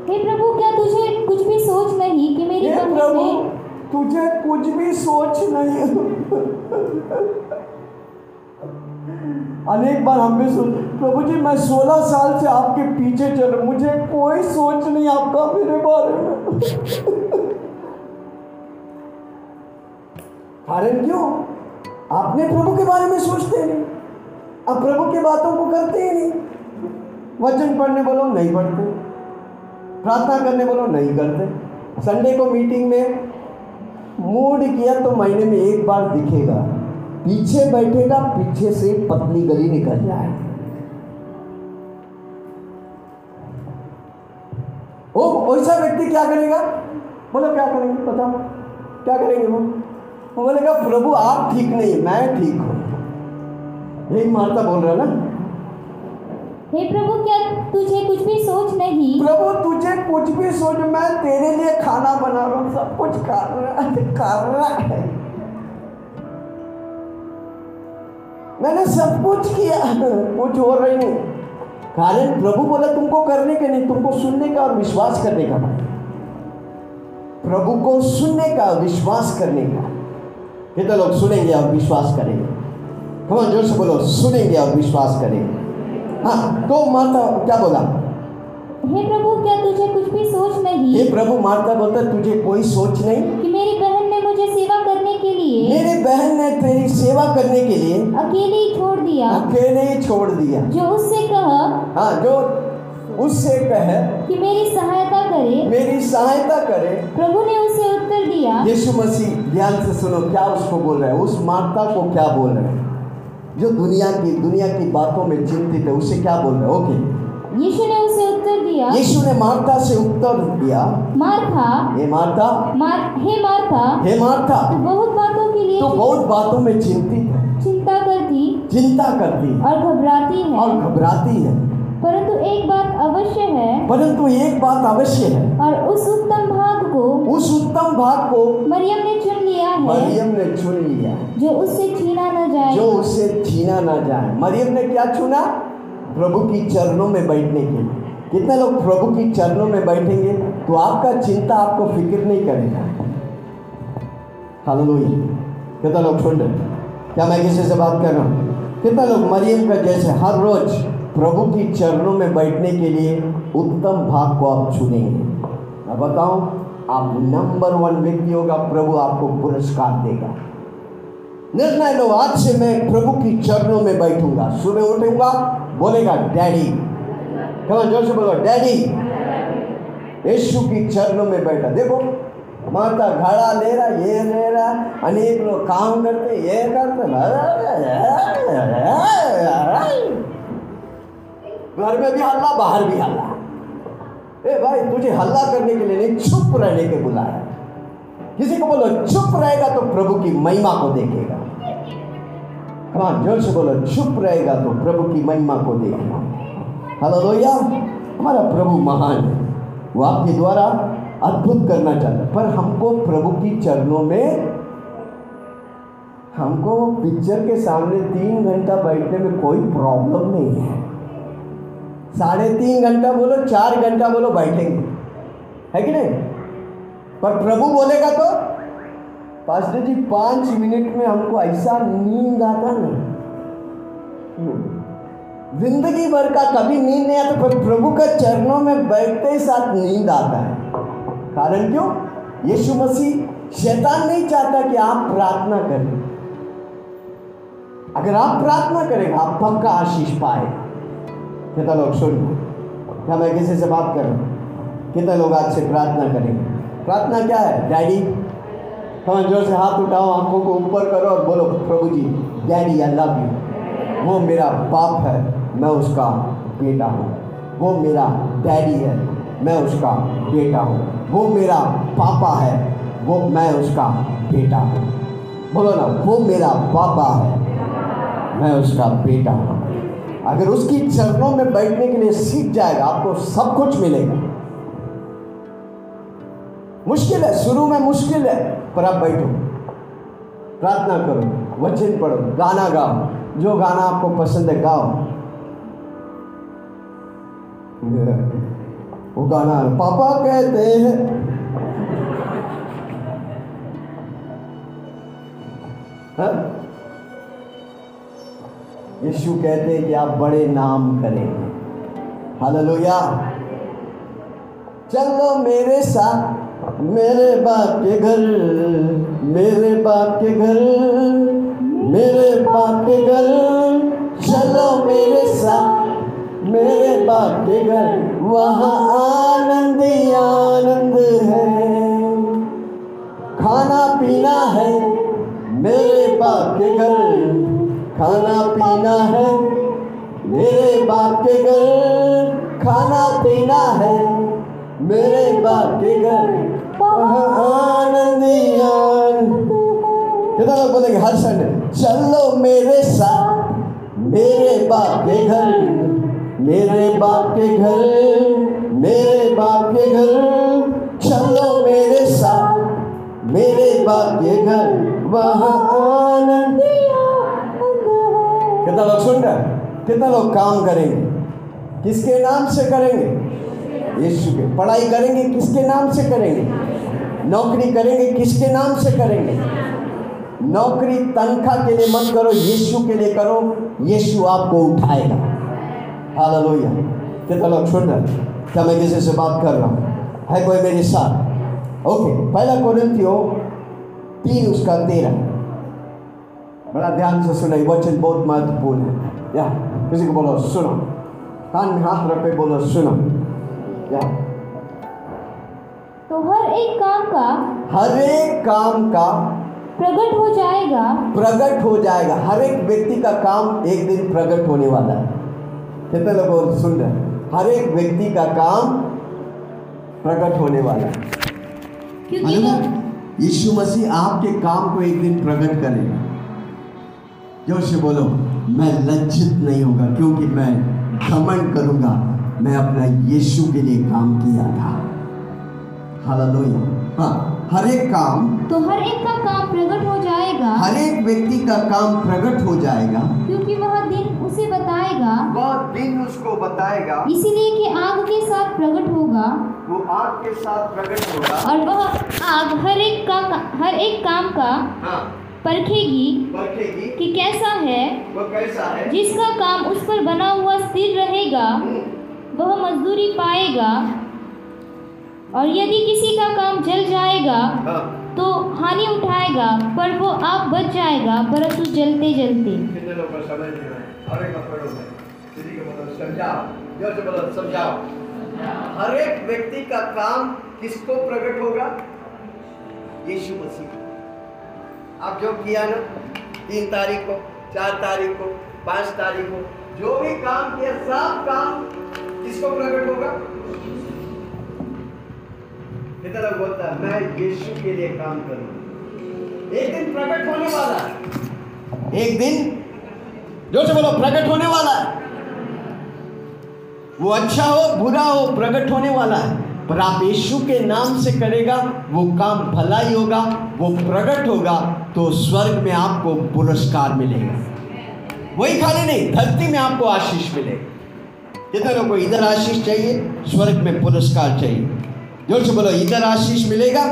हे प्रभु क्या तुझे कुछ भी सोच नहीं कि मेरी प्रभु तुझे कुछ भी सोच नहीं। अनेक बार हम भी सुन, प्रभु जी, मैं 16 साल से आपके पीछे चल रहा मुझे कोई सोच नहीं आपका मेरे बारे में। कारण क्यों? आपने प्रभु के बारे में सोचते नहीं। आप प्रभु की बातों को करते ही नहीं। वचन पढ़ने बोलो नहीं पढ़ते। प्रार्थना करने बोलो नहीं करते। संडे को मीटिंग में मूड किया तो महीने में एक बार दिखेगा। पीछे बैठेगा, पीछे से पतली गली निकल जाए। वो वैसा व्यक्ति क्या करेगा? बोलो, क्या करेंगे? बताओ। क्या करेंगे वो? वो बोलेगा, प्रभु, आप ठीक नहीं, मैं ठीक हूँ। यही माता बोल रहा है ना? हे प्रभु, क्या तुझे कुछ भी सोच नहीं? प्रभु, तुझे कुछ भी सोच, मैं तेरे लिए खाना बना रहा हूँ, सब कुछ कर रहा कर रहा है। मैंने सब कुछ किया, कुछ हो रही नहीं। कारण प्रभु बोला, तुमको करने के नहीं, तुमको सुनने का और विश्वास करने का प्रभु को सुनने का, विश्वास करने का। कितने लोग सुनेंगे और विश्वास करेंगे? हम ज़ोर से बोलो, सुनेंगे और विश्वास करेंगे। हाँ तो माता क्या बोला? हे प्रभु क्या तुझे कुछ भी सोच नहीं? प्रभु मारता बोलता तुझे कोई सोच नहीं? कि मेरी बहन ने मुझे सेवा करने के लिए मेरी बहन ने तेरी सेवा करने के लिए अकेले ही छोड़ दिया। अकेले ही छोड़ दिया। जो उससे कहा हाँ जो उससे कहे कि मेरी सहायता करे मेरी सहायता करे प्रभु ने उसे उत्तर दिया। यीशु मसीह ध्यान से सुनो क्या उसको बोल रहे हैं? उस माता को क्या बोल रहे हैं? जो दुनिया की दुनिया की बातों में चिंतित है उसे क्या बोल रहे हैं? ओके। यीशु ने उसे उत्तर दिया। यीशु ने मार्था से उत्तर दिया। मार्था। हे मार्था। मार हे मार्था। हे मार्था। तो बहुत बातों के लिए तो बहुत बातों में चिंतित है। चिंता करती चिंता करती और घबराती है। और घबराती है। परंतु एक बात अवश्य है। परंतु एक बात अवश्य है। और उस उत्तम भाग को उस उत्तम भाग को मरियम ने चुन लिया है। मरियम ने चुन लिया जो उससे छीना न जाए। जो उसे छीना ना जाए। मरियम ने क्या चुना? प्रभु की चरणों में बैठने के लिए। कितने लोग प्रभु की चरणों में बैठेंगे तो आपका चिंता आपको फ़िक्र नहीं करेगा। हालेलुया। कितना लोग सुन रहे क्या मैं किसी से बात कर रहा हूँ? कितना लोग मरियम का जैसे हर रोज प्रभु की चरणों में बैठने के लिए उत्तम भाग को आप चुनेंगे मैं बताऊँ आप नंबर वन व्यक्ति होगा प्रभु आपको पुरस्कार देगा निर्णय लो आज से मैं प्रभु की चरणों में बैठूँगा सुबह उठूँगा बोलेगा डैडी कहो ज़ोर से बोलो डैडी यीशु की चरणों में बैठा देखो माता घड़ा ले रहा ये ले रहा अनेक लोग काम करते ये करते घर में भी हल्ला, बाहर भी हल्ला। ए भाई, तुझे हल्ला करने के लिए नहीं, चुप रहने के बुलाया। किसी को बोलो, चुप रहेगा तो प्रभु की महिमा को देखेगा। हाँ ज़ोर से बोलो, चुप रहेगा तो प्रभु की महिमा को देखेगा। हेलो लोहिया हमारा प्रभु महान है। वो आपके द्वारा अद्भुत करना चाहता है। पर हमको प्रभु की चरणों में, हमको पिक्चर के सामने तीन घंटा बैठने में कोई प्रॉब्लम नहीं है। साढ़े तीन घंटा बोलो, चार घंटा बोलो बैठेंगे। है कि नहीं? पर प्रभु बोलेगा तो पास्टर जी, पाँच मिनट में हमको ऐसा नींद आता नहीं। ज़िंदगी भर का कभी नींद नहीं आता, पर प्रभु के चरणों में बैठते ही साथ नींद आता है। कारण क्यों? यीशु मसीह शैतान नहीं चाहता कि आप प्रार्थना करें। अगर आप प्रार्थना करेंगे आप पक्का आशीष पाए। कितना लोग सुन क्या मैं किसी से बात कर कितने लोग आज से प्रार्थना करेंगे? प्रार्थना क्या है? डैडी हम ज़ोर से हाथ उठाओ, आँखों को ऊपर करो और बोलो, प्रभु जी, डैडी आई लव यू वो मेरा बाप है, मैं उसका बेटा हूँ। वो मेरा डैडी है, मैं उसका बेटा हूँ। वो मेरा पापा है, वो मैं उसका बेटा हूँ। बोलो ना, वो मेरा पापा है, मैं उसका बेटा हूँ। अगर उसकी चरणों में बैठने के लिए सीख जाएगा, आपको सब कुछ मिलेगा। मुश्किल है, शुरू में मुश्किल है, पर आप बैठो। प्रार्थना करो, वचन पढ़ो, गाना गाओ, जो गाना आपको पसंद है गाओ। वो गाना पापा कहते हैं। हाँ? यीशु कहते हैं कि आप बड़े नाम करेंगे। हालेलुया। चलो मेरे साथ, मेरे बाप के घर, मेरे बाप के घर, मेरे बाप के घर, चलो मेरे साथ, मेरे बाप के घर, वहाँ आनंद आनंद है। खाना पीना है, मेरे बाप के घर। खाना पीना है, मेरे बाप के घर खाना पीना है, मेरे बाप के घर आनंद कितना लोग बोलेंगे, हर संडे चलो मेरे साथ, मेरे बाप के घर, मेरे बाप के घर, मेरे बाप के घर, चलो मेरे साथ, मेरे बाप के घर वहाँ आनंद कितना लोग सुन रहे हैं? कितना लोग काम करेंगे? किसके नाम से करेंगे? यीशु के। पढ़ाई करेंगे किसके नाम से करेंगे? नौकरी करेंगे किसके नाम से करेंगे? नौकरी तनख्वाह के लिए मत करो, यीशु के लिए करो, यीशु आपको उठाएगा। हालेलुया। कितना लोग सुन रहे? क्या मैं किसी से बात कर रहा हूँ? है कोई मेरे साथ? ओके, पहला कोरिन्थियो तीन उसका तेरह। बड़ा ध्यान से सुनो ये वचन बहुत महत्वपूर्ण है या किसी को बोलो सुनो कान में हाथ रखे बोलो सुनो या तो हर एक काम का हर एक काम का प्रकट हो जाएगा। प्रकट हो जाएगा। हर एक व्यक्ति का काम एक दिन प्रकट होने वाला है। कितने लोग और सुन रहे हर एक व्यक्ति का काम प्रकट होने वाला है। है? यीशु मसीह आपके काम को एक दिन प्रकट करेगा। ज़ोर से बोलो मैं लज्जित नहीं होगा क्योंकि मैं घमंड करूँगा। मैं अपना यीशु के लिए काम किया था। हालेलुया। हाँ हर एक काम तो हर एक का काम प्रकट हो जाएगा। हर एक व्यक्ति का काम प्रकट हो जाएगा। क्योंकि वह दिन उसे बताएगा। वह दिन उसको बताएगा। इसीलिए कि आग के साथ प्रकट होगा। वो आग के साथ प्रकट होगा। और वह आग हर एक का हर एक काम का हाँ। परखेगी परखेगी कि कैसा है वो कैसा है? जिसका काम उस पर बना हुआ स्थिर रहेगा वह मजदूरी पाएगा। और यदि किसी का काम जल हाँ। तो हानि उठाएगा पर वो आप बच जाएगा परंतु जलते जलते। मतलब समझाओ। हर एक व्यक्ति का काम किसको प्रकट होगा? यीशु मसीह आप जो किया ना, तीन तारीख को, चार तारीख को, पाँच तारीख को, जो भी काम किया, सब काम किसको प्रकट होगा? लोग बोलता मैं यीशु के लिए काम करूँगा। एक दिन प्रकट होने वाला है। एक दिन? ज़ोर से बोलो, प्रकट होने वाला है। वो अच्छा हो, बुरा हो, प्रकट होने वाला है। पर आप यीशु के नाम से करेगा, वो काम भलाई होगा, वो प्रकट होगा। तो स्वर्ग में आपको पुरस्कार मिलेगा। वही खाली नहीं, धरती में आपको आशीष मिलेगा। लोगों को इधर आशीष चाहिए, स्वर्ग में पुरस्कार चाहिए। ज़ोर से बोलो, इधर आशीष मिलेगा?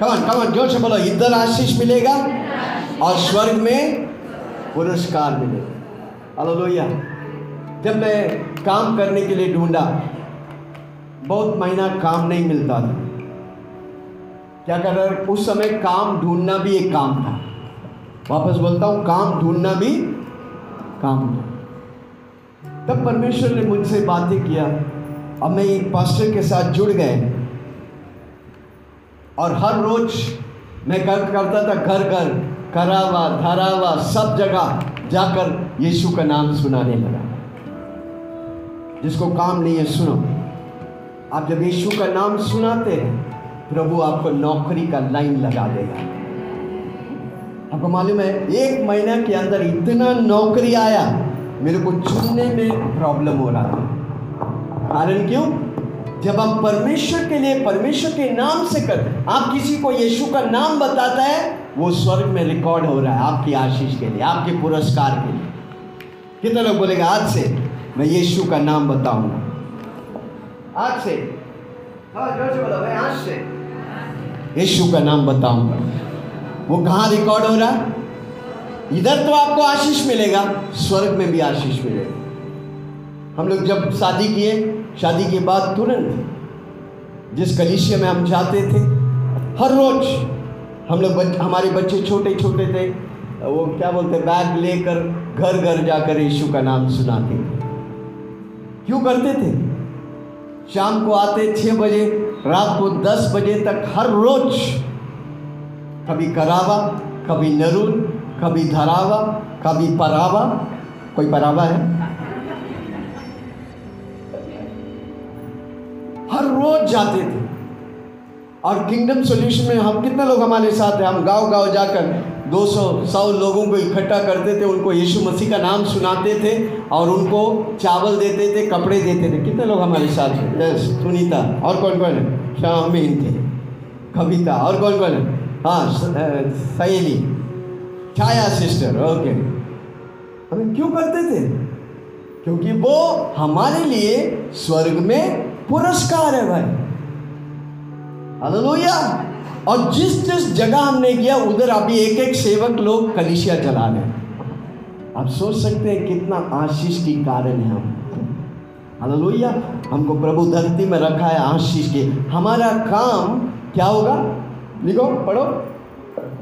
कमन कमन ज़ोर से बोलो, इधर आशीष मिलेगा? और स्वर्ग में पुरस्कार मिलेगा। हालेलुया जब मैं काम करने के लिए ढूंढा, बहुत महीना काम नहीं मिलता था। क्या कर रहा है? उस समय काम ढूंढना भी एक काम था। वापस बोलता हूँ, काम ढूंढना भी काम था। तब परमेश्वर ने मुझसे बातें किया। अब मैं एक पास्टर के साथ जुड़ गए और हर रोज मैं कर करता था, घर घर, करावा, धरावा, सब जगह जाकर यीशु का नाम सुनाने लगा। जिसको काम नहीं है, सुनो। आप जब यीशु का नाम सुनाते हैं प्रभु आपको नौकरी का लाइन लगा देगा। आपको मालूम है, एक महीना के अंदर इतना नौकरी आया, मेरे को चुनने में प्रॉब्लम हो रहा था। कारण क्यों? जब आप परमेश्वर के लिए, परमेश्वर के नाम से कर, आप किसी को यीशु का नाम बताता है, वो स्वर्ग में रिकॉर्ड हो रहा है आपकी आशीष के लिए, आपके पुरस्कार के लिए। कितने लोग बोलेगा, आज से मैं यीशु का नाम बताऊँगा। आज से। हाँ ज़ोर से बोलो, मैं आज से यीशु का नाम बताऊँगा। वो कहाँ रिकॉर्ड हो रहा है? इधर तो आपको आशीष मिलेगा स्वर्ग में भी आशीष मिलेगा। हम लोग जब शादी किए शादी के बाद तुरंत जिस कलिशिया में हम जाते थे हर रोज हम लोग बच, हमारे बच्चे छोटे छोटे थे वो क्या बोलते बैग लेकर घर घर जाकर यीशु का नाम सुनाते थे। क्यों करते थे? शाम को आते छः बजे रात को दस बजे तक हर रोज कभी करावा, कभी नरून कभी धरावा, कभी परावा। कोई परावा है? हर रोज जाते थे। और किंगडम सॉल्यूशन में हम कितने लोग हमारे साथ हैं? हम गाँव गाँव जाकर 200 सौ सौ लोगों को इकट्ठा करते थे, उनको यीशु मसीह का नाम सुनाते थे और उनको चावल देते थे, कपड़े देते थे। कितने लोग हमारे साथ हैं? यस, सुनीता, और कौन कौन है? शामीन थे, कविता, और कौन कौन है? हाँ सहेली, छाया सिस्टर, ओके। हमें क्यों करते थे? क्योंकि वो हमारे लिए स्वर्ग में पुरस्कार है भाई। और जिस जिस जगह हमने किया उधर अभी एक एक सेवक लोग कलिशिया चला रहे आप सोच सकते हैं कितना आशीष की कारण है हम। हालेलुया। हमको प्रभु धरती में रखा है आशीष के। हमारा काम क्या होगा? लिखो पढ़ो।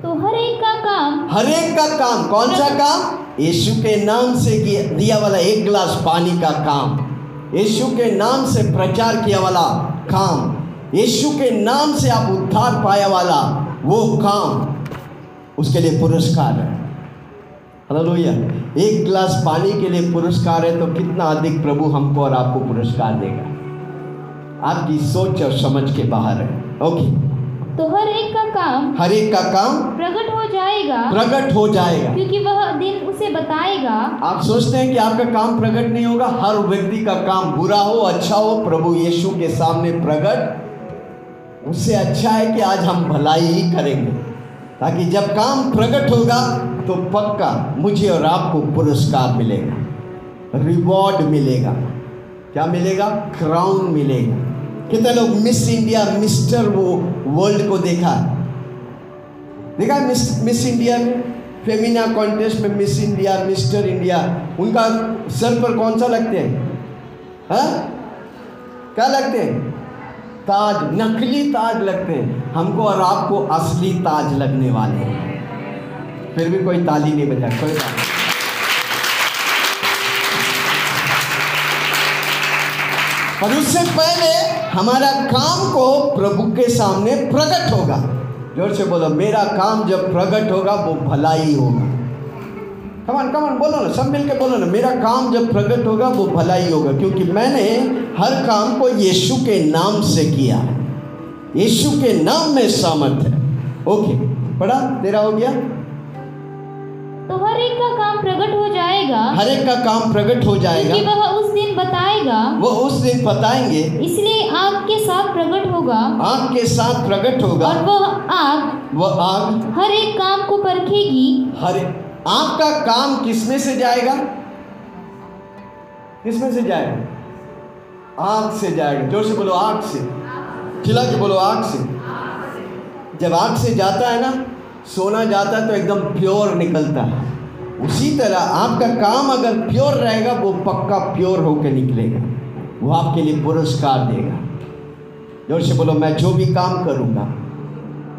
तो हर एक का काम। हर एक का काम। कौन सा काम? यीशु के नाम से दिया वाला एक गिलास पानी का काम। यीशु के नाम से प्रचार किया वाला काम। यीशु के नाम से आप उद्धार पाया वाला वो काम उसके लिए पुरस्कार है। हालेलुया एक गिलास पानी के लिए पुरस्कार है तो कितना अधिक प्रभु हमको और आपको पुरस्कार देगा। आपकी सोच और समझ के बाहर है। ओके तो हर एक का काम हर एक का काम प्रकट हो जाएगा। प्रकट हो जाएगा। क्योंकि वह दिन उसे बताएगा। आप सोचते हैं कि आपका काम प्रकट नहीं होगा। हर व्यक्ति का काम बुरा हो अच्छा हो प्रभु यीशु के सामने प्रकट उससे अच्छा है कि आज हम भलाई ही करेंगे। ताकि जब काम प्रकट होगा तो पक्का मुझे और आपको पुरस्कार मिलेगा। रिवॉर्ड मिलेगा। क्या मिलेगा? क्राउन मिलेगा। कितने लोग मिस इंडिया मिस्टर वो वर्ल्ड को देखा देखा मिस मिस इंडिया में फेमिना कॉन्टेस्ट में मिस इंडिया मिस्टर इंडिया उनका सर पर कौन सा लगते हैं? हाँ? क्या लगते हैं? ताज, नकली ताज लगते हैं। हमको और आपको असली ताज लगने वाले हैं। फिर भी कोई ताली नहीं बजा कोई। पर उससे पहले हमारा काम को प्रभु के सामने प्रकट होगा। ज़ोर से बोलो, मेरा काम जब प्रकट होगा, वो भलाई होगा। कमान कमान बोलो ना सब मिलके बोलो ना मेरा काम जब प्रकट होगा वो भलाई होगा क्योंकि मैंने हर काम को यीशु के नाम से किया। है यीशु के नाम में सामर्थ है। ओके पढ़ा तेरा हो गया? तो हर एक का काम प्रकट हो जाएगा। हर एक का काम प्रकट हो कि जाएगा वह उस दिन बताएगा। वो उस दिन बताएँगे। इसलिए आग के साथ प्रकट होगा। आग के साथ प्रकट होगा। और वह आग वह आग हर एक काम को परखेगी। हर आपका काम किसमें से जाएगा? किसमें से जाएगा? आग से जाएगा। ज़ोर से बोलो, आग से। चिल्ला के बोलो, आग से। जब आग से जाता है ना, सोना जाता है तो एकदम प्योर निकलता है। उसी तरह आपका काम अगर प्योर रहेगा, वो पक्का प्योर होकर निकलेगा। वो आपके लिए पुरस्कार देगा। ज़ोर से बोलो, मैं जो भी काम करूँगा,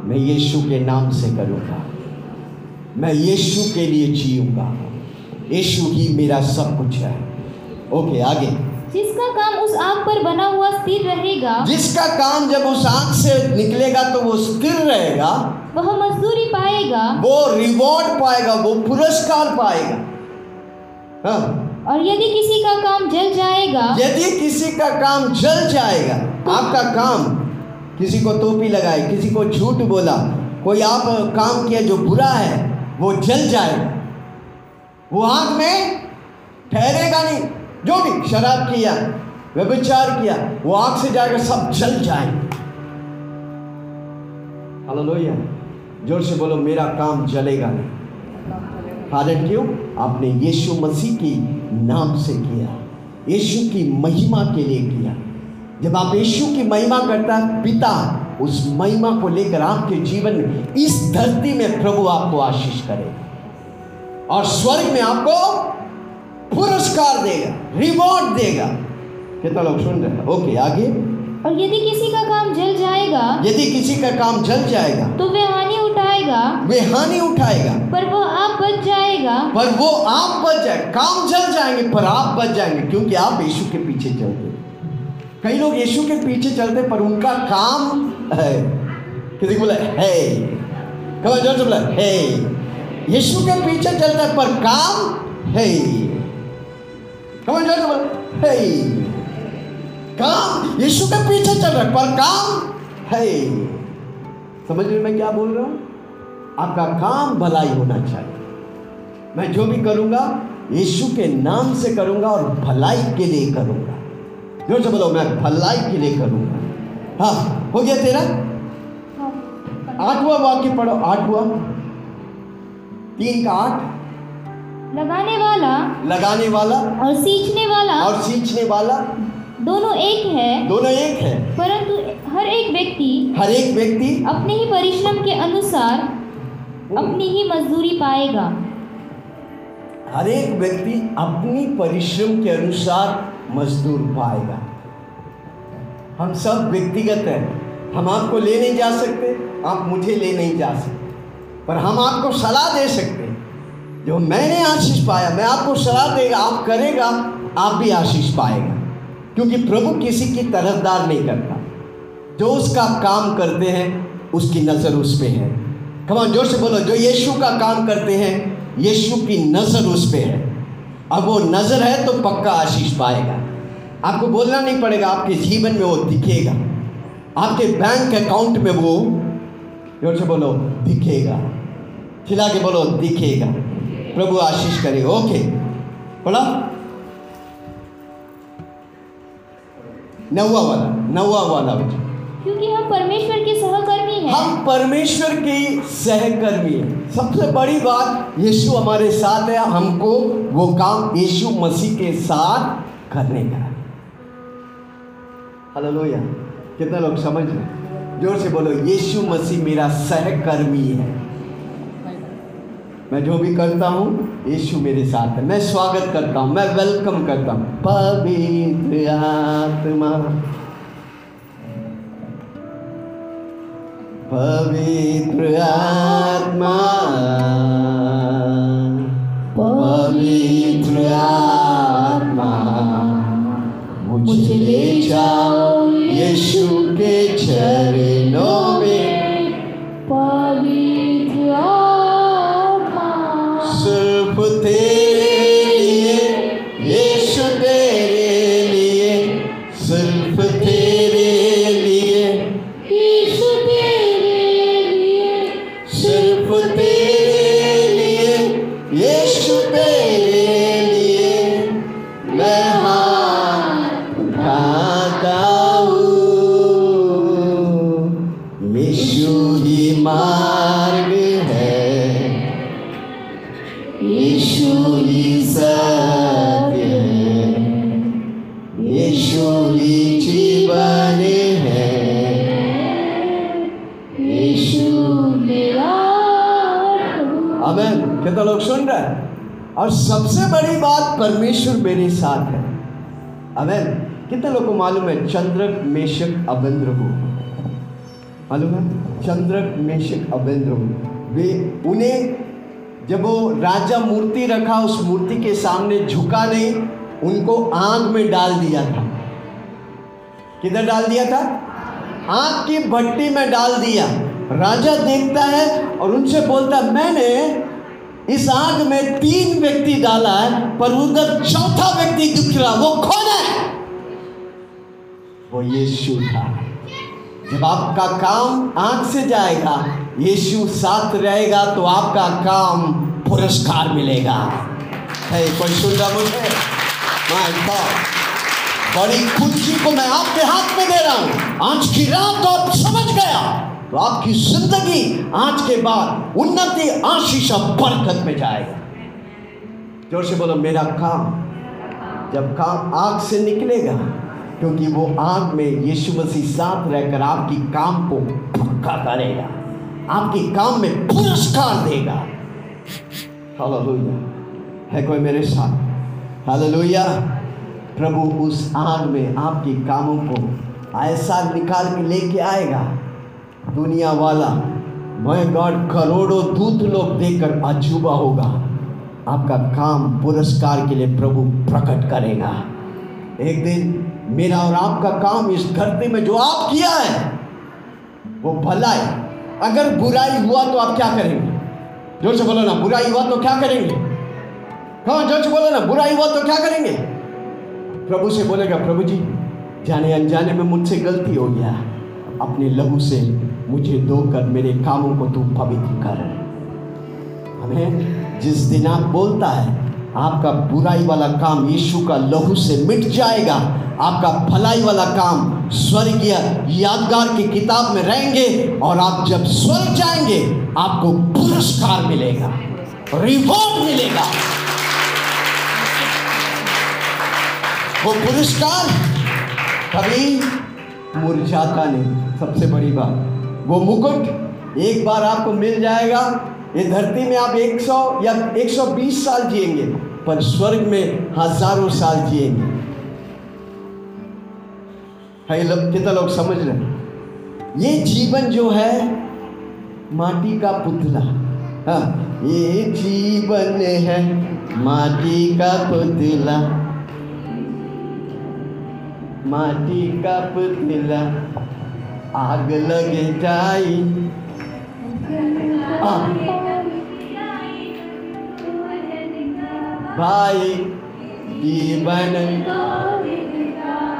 मैं यीशु के नाम से करूँगा। मैं यीशु के लिए जीऊँगा। यीशु ही मेरा सब कुछ है। ओके आगे। जिसका काम उस आग पर बना हुआ स्थिर रहेगा जिसका काम जब उस आँख से निकलेगा तो वो स्थिर रहेगा वह मजदूरी पाएगा वो रिवॉर्ड पाएगा वो पुरस्कार पाएगा। हाँ। और यदि किसी का काम जल जाएगा यदि किसी का काम जल जाएगा तो आपका काम किसी को टोपी लगाए किसी को झूठ बोला कोई आप काम किया जो बुरा है वो जल जाएगा वो आग में ठहरेगा नहीं। जो भी शराब किया, व्यभिचार किया, वो आग से जाएगा, सब जल जाएँगे हालेलुया। ज़ोर से बोलो, मेरा काम जलेगा नहीं। कारण क्यों? आपने यीशु मसीह की नाम से किया। यीशु की महिमा के लिए किया। जब आप यीशु की महिमा करता, पिता उस महिमा को लेकर आपके जीवन में इस धरती में प्रभु आपको आशीष करेगा। और स्वर्ग में आपको पुरस्कार देगा रिवॉर्ड देगा। कितना लोग सुन रहे हैं? ओके आगे। और यदि किसी का काम जल जाएगा यदि किसी का काम जल जाएगा तो वह हानि उठाएगा। वे हानि उठाएगा। पर वह आप बच जाएगा। पर वो आप बच जाए काम जल जाएँगे पर आप बच जाएँगे क्योंकि आप यीशु के पीछे चलते। कई लोग यीशु के पीछे चलते पर उनका काम किसी को बोला है कहो ज़ोर से बोला है यीशु के पीछे चलता पर काम है कहो ज़ोर से बोला है काम यीशु के पीछे चल रहा पर काम है समझ रहे मैं क्या बोल रहा हूँ आपका काम भलाई होना चाहिए मैं जो भी करूँगा यीशु के नाम से करूँगा और भलाई के लिए करूँगा जो से बोलो मैं भलाई के लिए करूँगा हाँ हो गया तेरा? आठवां वाक्य पढ़ो आठवां। तीन का आठ? लगाने वाला लगाने वाला और सींचने वाला और सींचने वाला दोनों एक है। दोनों एक है। परंतु हर एक व्यक्ति हर एक व्यक्ति अपने ही परिश्रम के अनुसार अपनी ही मजदूरी पाएगा। हर एक व्यक्ति अपनी परिश्रम के अनुसार मजदूर पाएगा। हम सब व्यक्तिगत हैं। हम आपको ले नहीं जा सकते, आप मुझे ले नहीं जा सकते। पर हम आपको सलाह दे सकते हैं। जो मैंने आशीष पाया, मैं आपको सलाह देगा, आप करेगा, आप भी आशीष पाएगा। क्योंकि प्रभु किसी की तरफदार नहीं करता। जो उसका काम करते हैं, उसकी नज़र उस पर है। कमान ज़ोर से बोलो, जो यीशु का काम करते हैं, यीशु की नज़र उस पर है। अब वो नज़र है तो पक्का आशीष पाएगा। आपको बोलना नहीं पड़ेगा आपके जीवन में वो दिखेगा। आपके बैंक अकाउंट में वो ज़ोर से बोलो दिखेगा। खिला के बोलो दिखेगा। प्रभु आशीष करे ओके पढ़ा नौवा वाला नौवा वाला बच्चा क्योंकि हम परमेश्वर के सहकर्मी हैं। हम परमेश्वर के सहकर्मी हैं। सबसे बड़ी बात यीशु हमारे साथ है हमको वो काम यीशु मसीह के साथ करने का हालेलुया। कितने लोग समझ रहे ज़ोर से बोलो, यीशु मसीह मेरा सहकर्मी है। मैं जो भी करता हूँ, यीशु मेरे साथ है। मैं स्वागत करता हूँ, मैं वेलकम करता हूँ। पवित्र आत्मा। पवित्र आत्मा। पवित्र आत्मा। मुझे ले जाओ यीशु के चरणों परमेश्वर मेरे साथ है। अमेन कितने लोग को मालूम है, चंद्रक मेषक अबेंद्र को? मालूम है? चंद्रक मेषक अबेंद्र को। वे उन्हें, जब वो राजा मूर्ति रखा, उस मूर्ति के सामने झुका नहीं, उनको आग में डाल दिया था। किधर डाल दिया था? आग की भट्टी में डाल दिया। राजा देखता है और उनसे बोलता, मैंने इस आग में तीन व्यक्ति डाला है, पर उधर चौथा व्यक्ति दिख रहा, वो कौन है? वो यीशु था। जब आपका काम आँख से जाएगा, यीशु साथ रहेगा तो आपका काम पुरस्कार मिलेगा। है, कोई सुन रहा मुझे? बड़ी खुशी को मैं आपके हाथ में दे रहा हूँ। आज की रात आप समझ गया। तो आपकी ज़िंदगी आज के बाद उन्नति आशीष बरकत में जाएगा। ज़ोर से बोलो, मेरा काम जब काम आग से निकलेगा, क्योंकि वो आग में यीशु मसीह साथ रहकर आपकी काम को पक्का करेगा आपके काम में पुरस्कार देगा। हालेलुया। है कोई मेरे साथ? हालेलुया। प्रभु उस आग में आपके कामों को ऐसा निकाल के लेके आएगा दुनिया वाला मैं गॉड करोड़ों दूत लोग देखकर अजूबा होगा। आपका काम पुरस्कार के लिए प्रभु प्रकट करेगा। एक दिन मेरा और आपका काम इस धरती में जो आप किया है, वो भलाई अगर बुराई हुआ तो आप क्या करेंगे? ज़ोर से बोलो ना, बुराई हुआ तो क्या करेंगे? हाँ ज़ोर से बोलो ना, बुराई हुआ तो क्या करेंगे? प्रभु से बोलेगा, प्रभु जी जाने अनजाने में मुझसे गलती हो गया। अपने लहू से मुझे धोकर मेरे कामों को तू पवित्र कर। हमें जिस दिन आप बोलता है, आपका बुराई वाला काम यीशु का लहू से मिट जाएगा। आपका भलाई वाला काम स्वर्गीय यादगार की किताब में रहेंगे और आप जब स्वर्ग जाएँगे, आपको पुरस्कार मिलेगा, रिवॉर्ड मिलेगा। वो पुरस्कार कभी मुरझाता नहीं सबसे बड़ी बात। वो मुकुट एक बार आपको मिल जाएगा। ये धरती में आप 100 या 120 साल जिएँगे, पर स्वर्ग में हज़ारों साल जिएँगे। लोग, कितना लोग समझ रहे ये जीवन जो है, माटी का पुतला। हाँ ये जीवन है माटी का पुतला। माटी का पुतला। आग लगे जाई। भाई जीवन।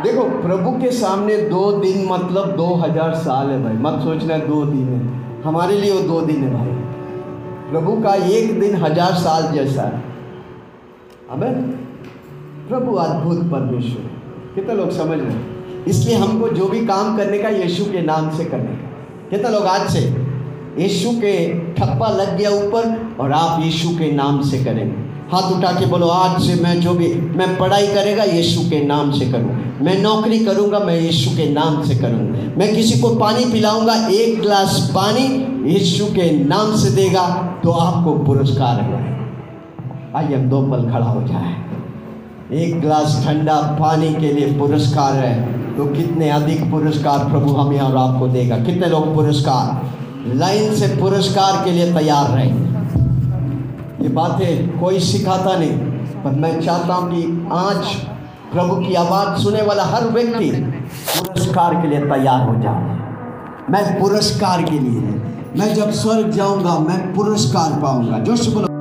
देखो प्रभु के सामने दो दिन मतलब दो हज़ार साल है भाई। मत सोचना दो दिन है। हमारे लिए वो दो दिन है भाई। प्रभु का एक दिन हज़ार साल जैसा है। हमें प्रभु अद्भुत परमेश्वर कितने लोग समझ रहे इसलिए हमको जो भी काम करने का, यीशु के नाम से करने का। कितने लोग आज से? यीशु के ठप्पा लग गया ऊपर और आप यीशु के नाम से करेंगे। हाथ उठा के बोलो, आज से मैं जो भी, मैं पढ़ाई करेगा, यीशु के नाम से करूँ मैं नौकरी करूँगा, मैं यीशु के नाम से करूँगा। मैं किसी को पानी पिलाऊँगा, एक गिलास पानी यीशु के नाम से देगा तो आपको पुरस्कार है। आइए हम दो पल खड़ा हो जाए। एक गिलास ठंडा पानी के लिए पुरस्कार है। तो कितने अधिक पुरस्कार प्रभु हमें और आपको देगा? कितने लोग पुरस्कार? लाइन से पुरस्कार के लिए तैयार रहें। ये बातें कोई सिखाता नहीं, पर मैं चाहता हूँ कि आज प्रभु की आवाज़ सुने वाला हर व्यक्ति पुरस्कार के लिए तैयार हो जाए। मैं पुरस्कार के लिए, मैं जब स्वर्ग जाऊँगा, मैं पुरस्कार पाऊँगा। जोश बोलो।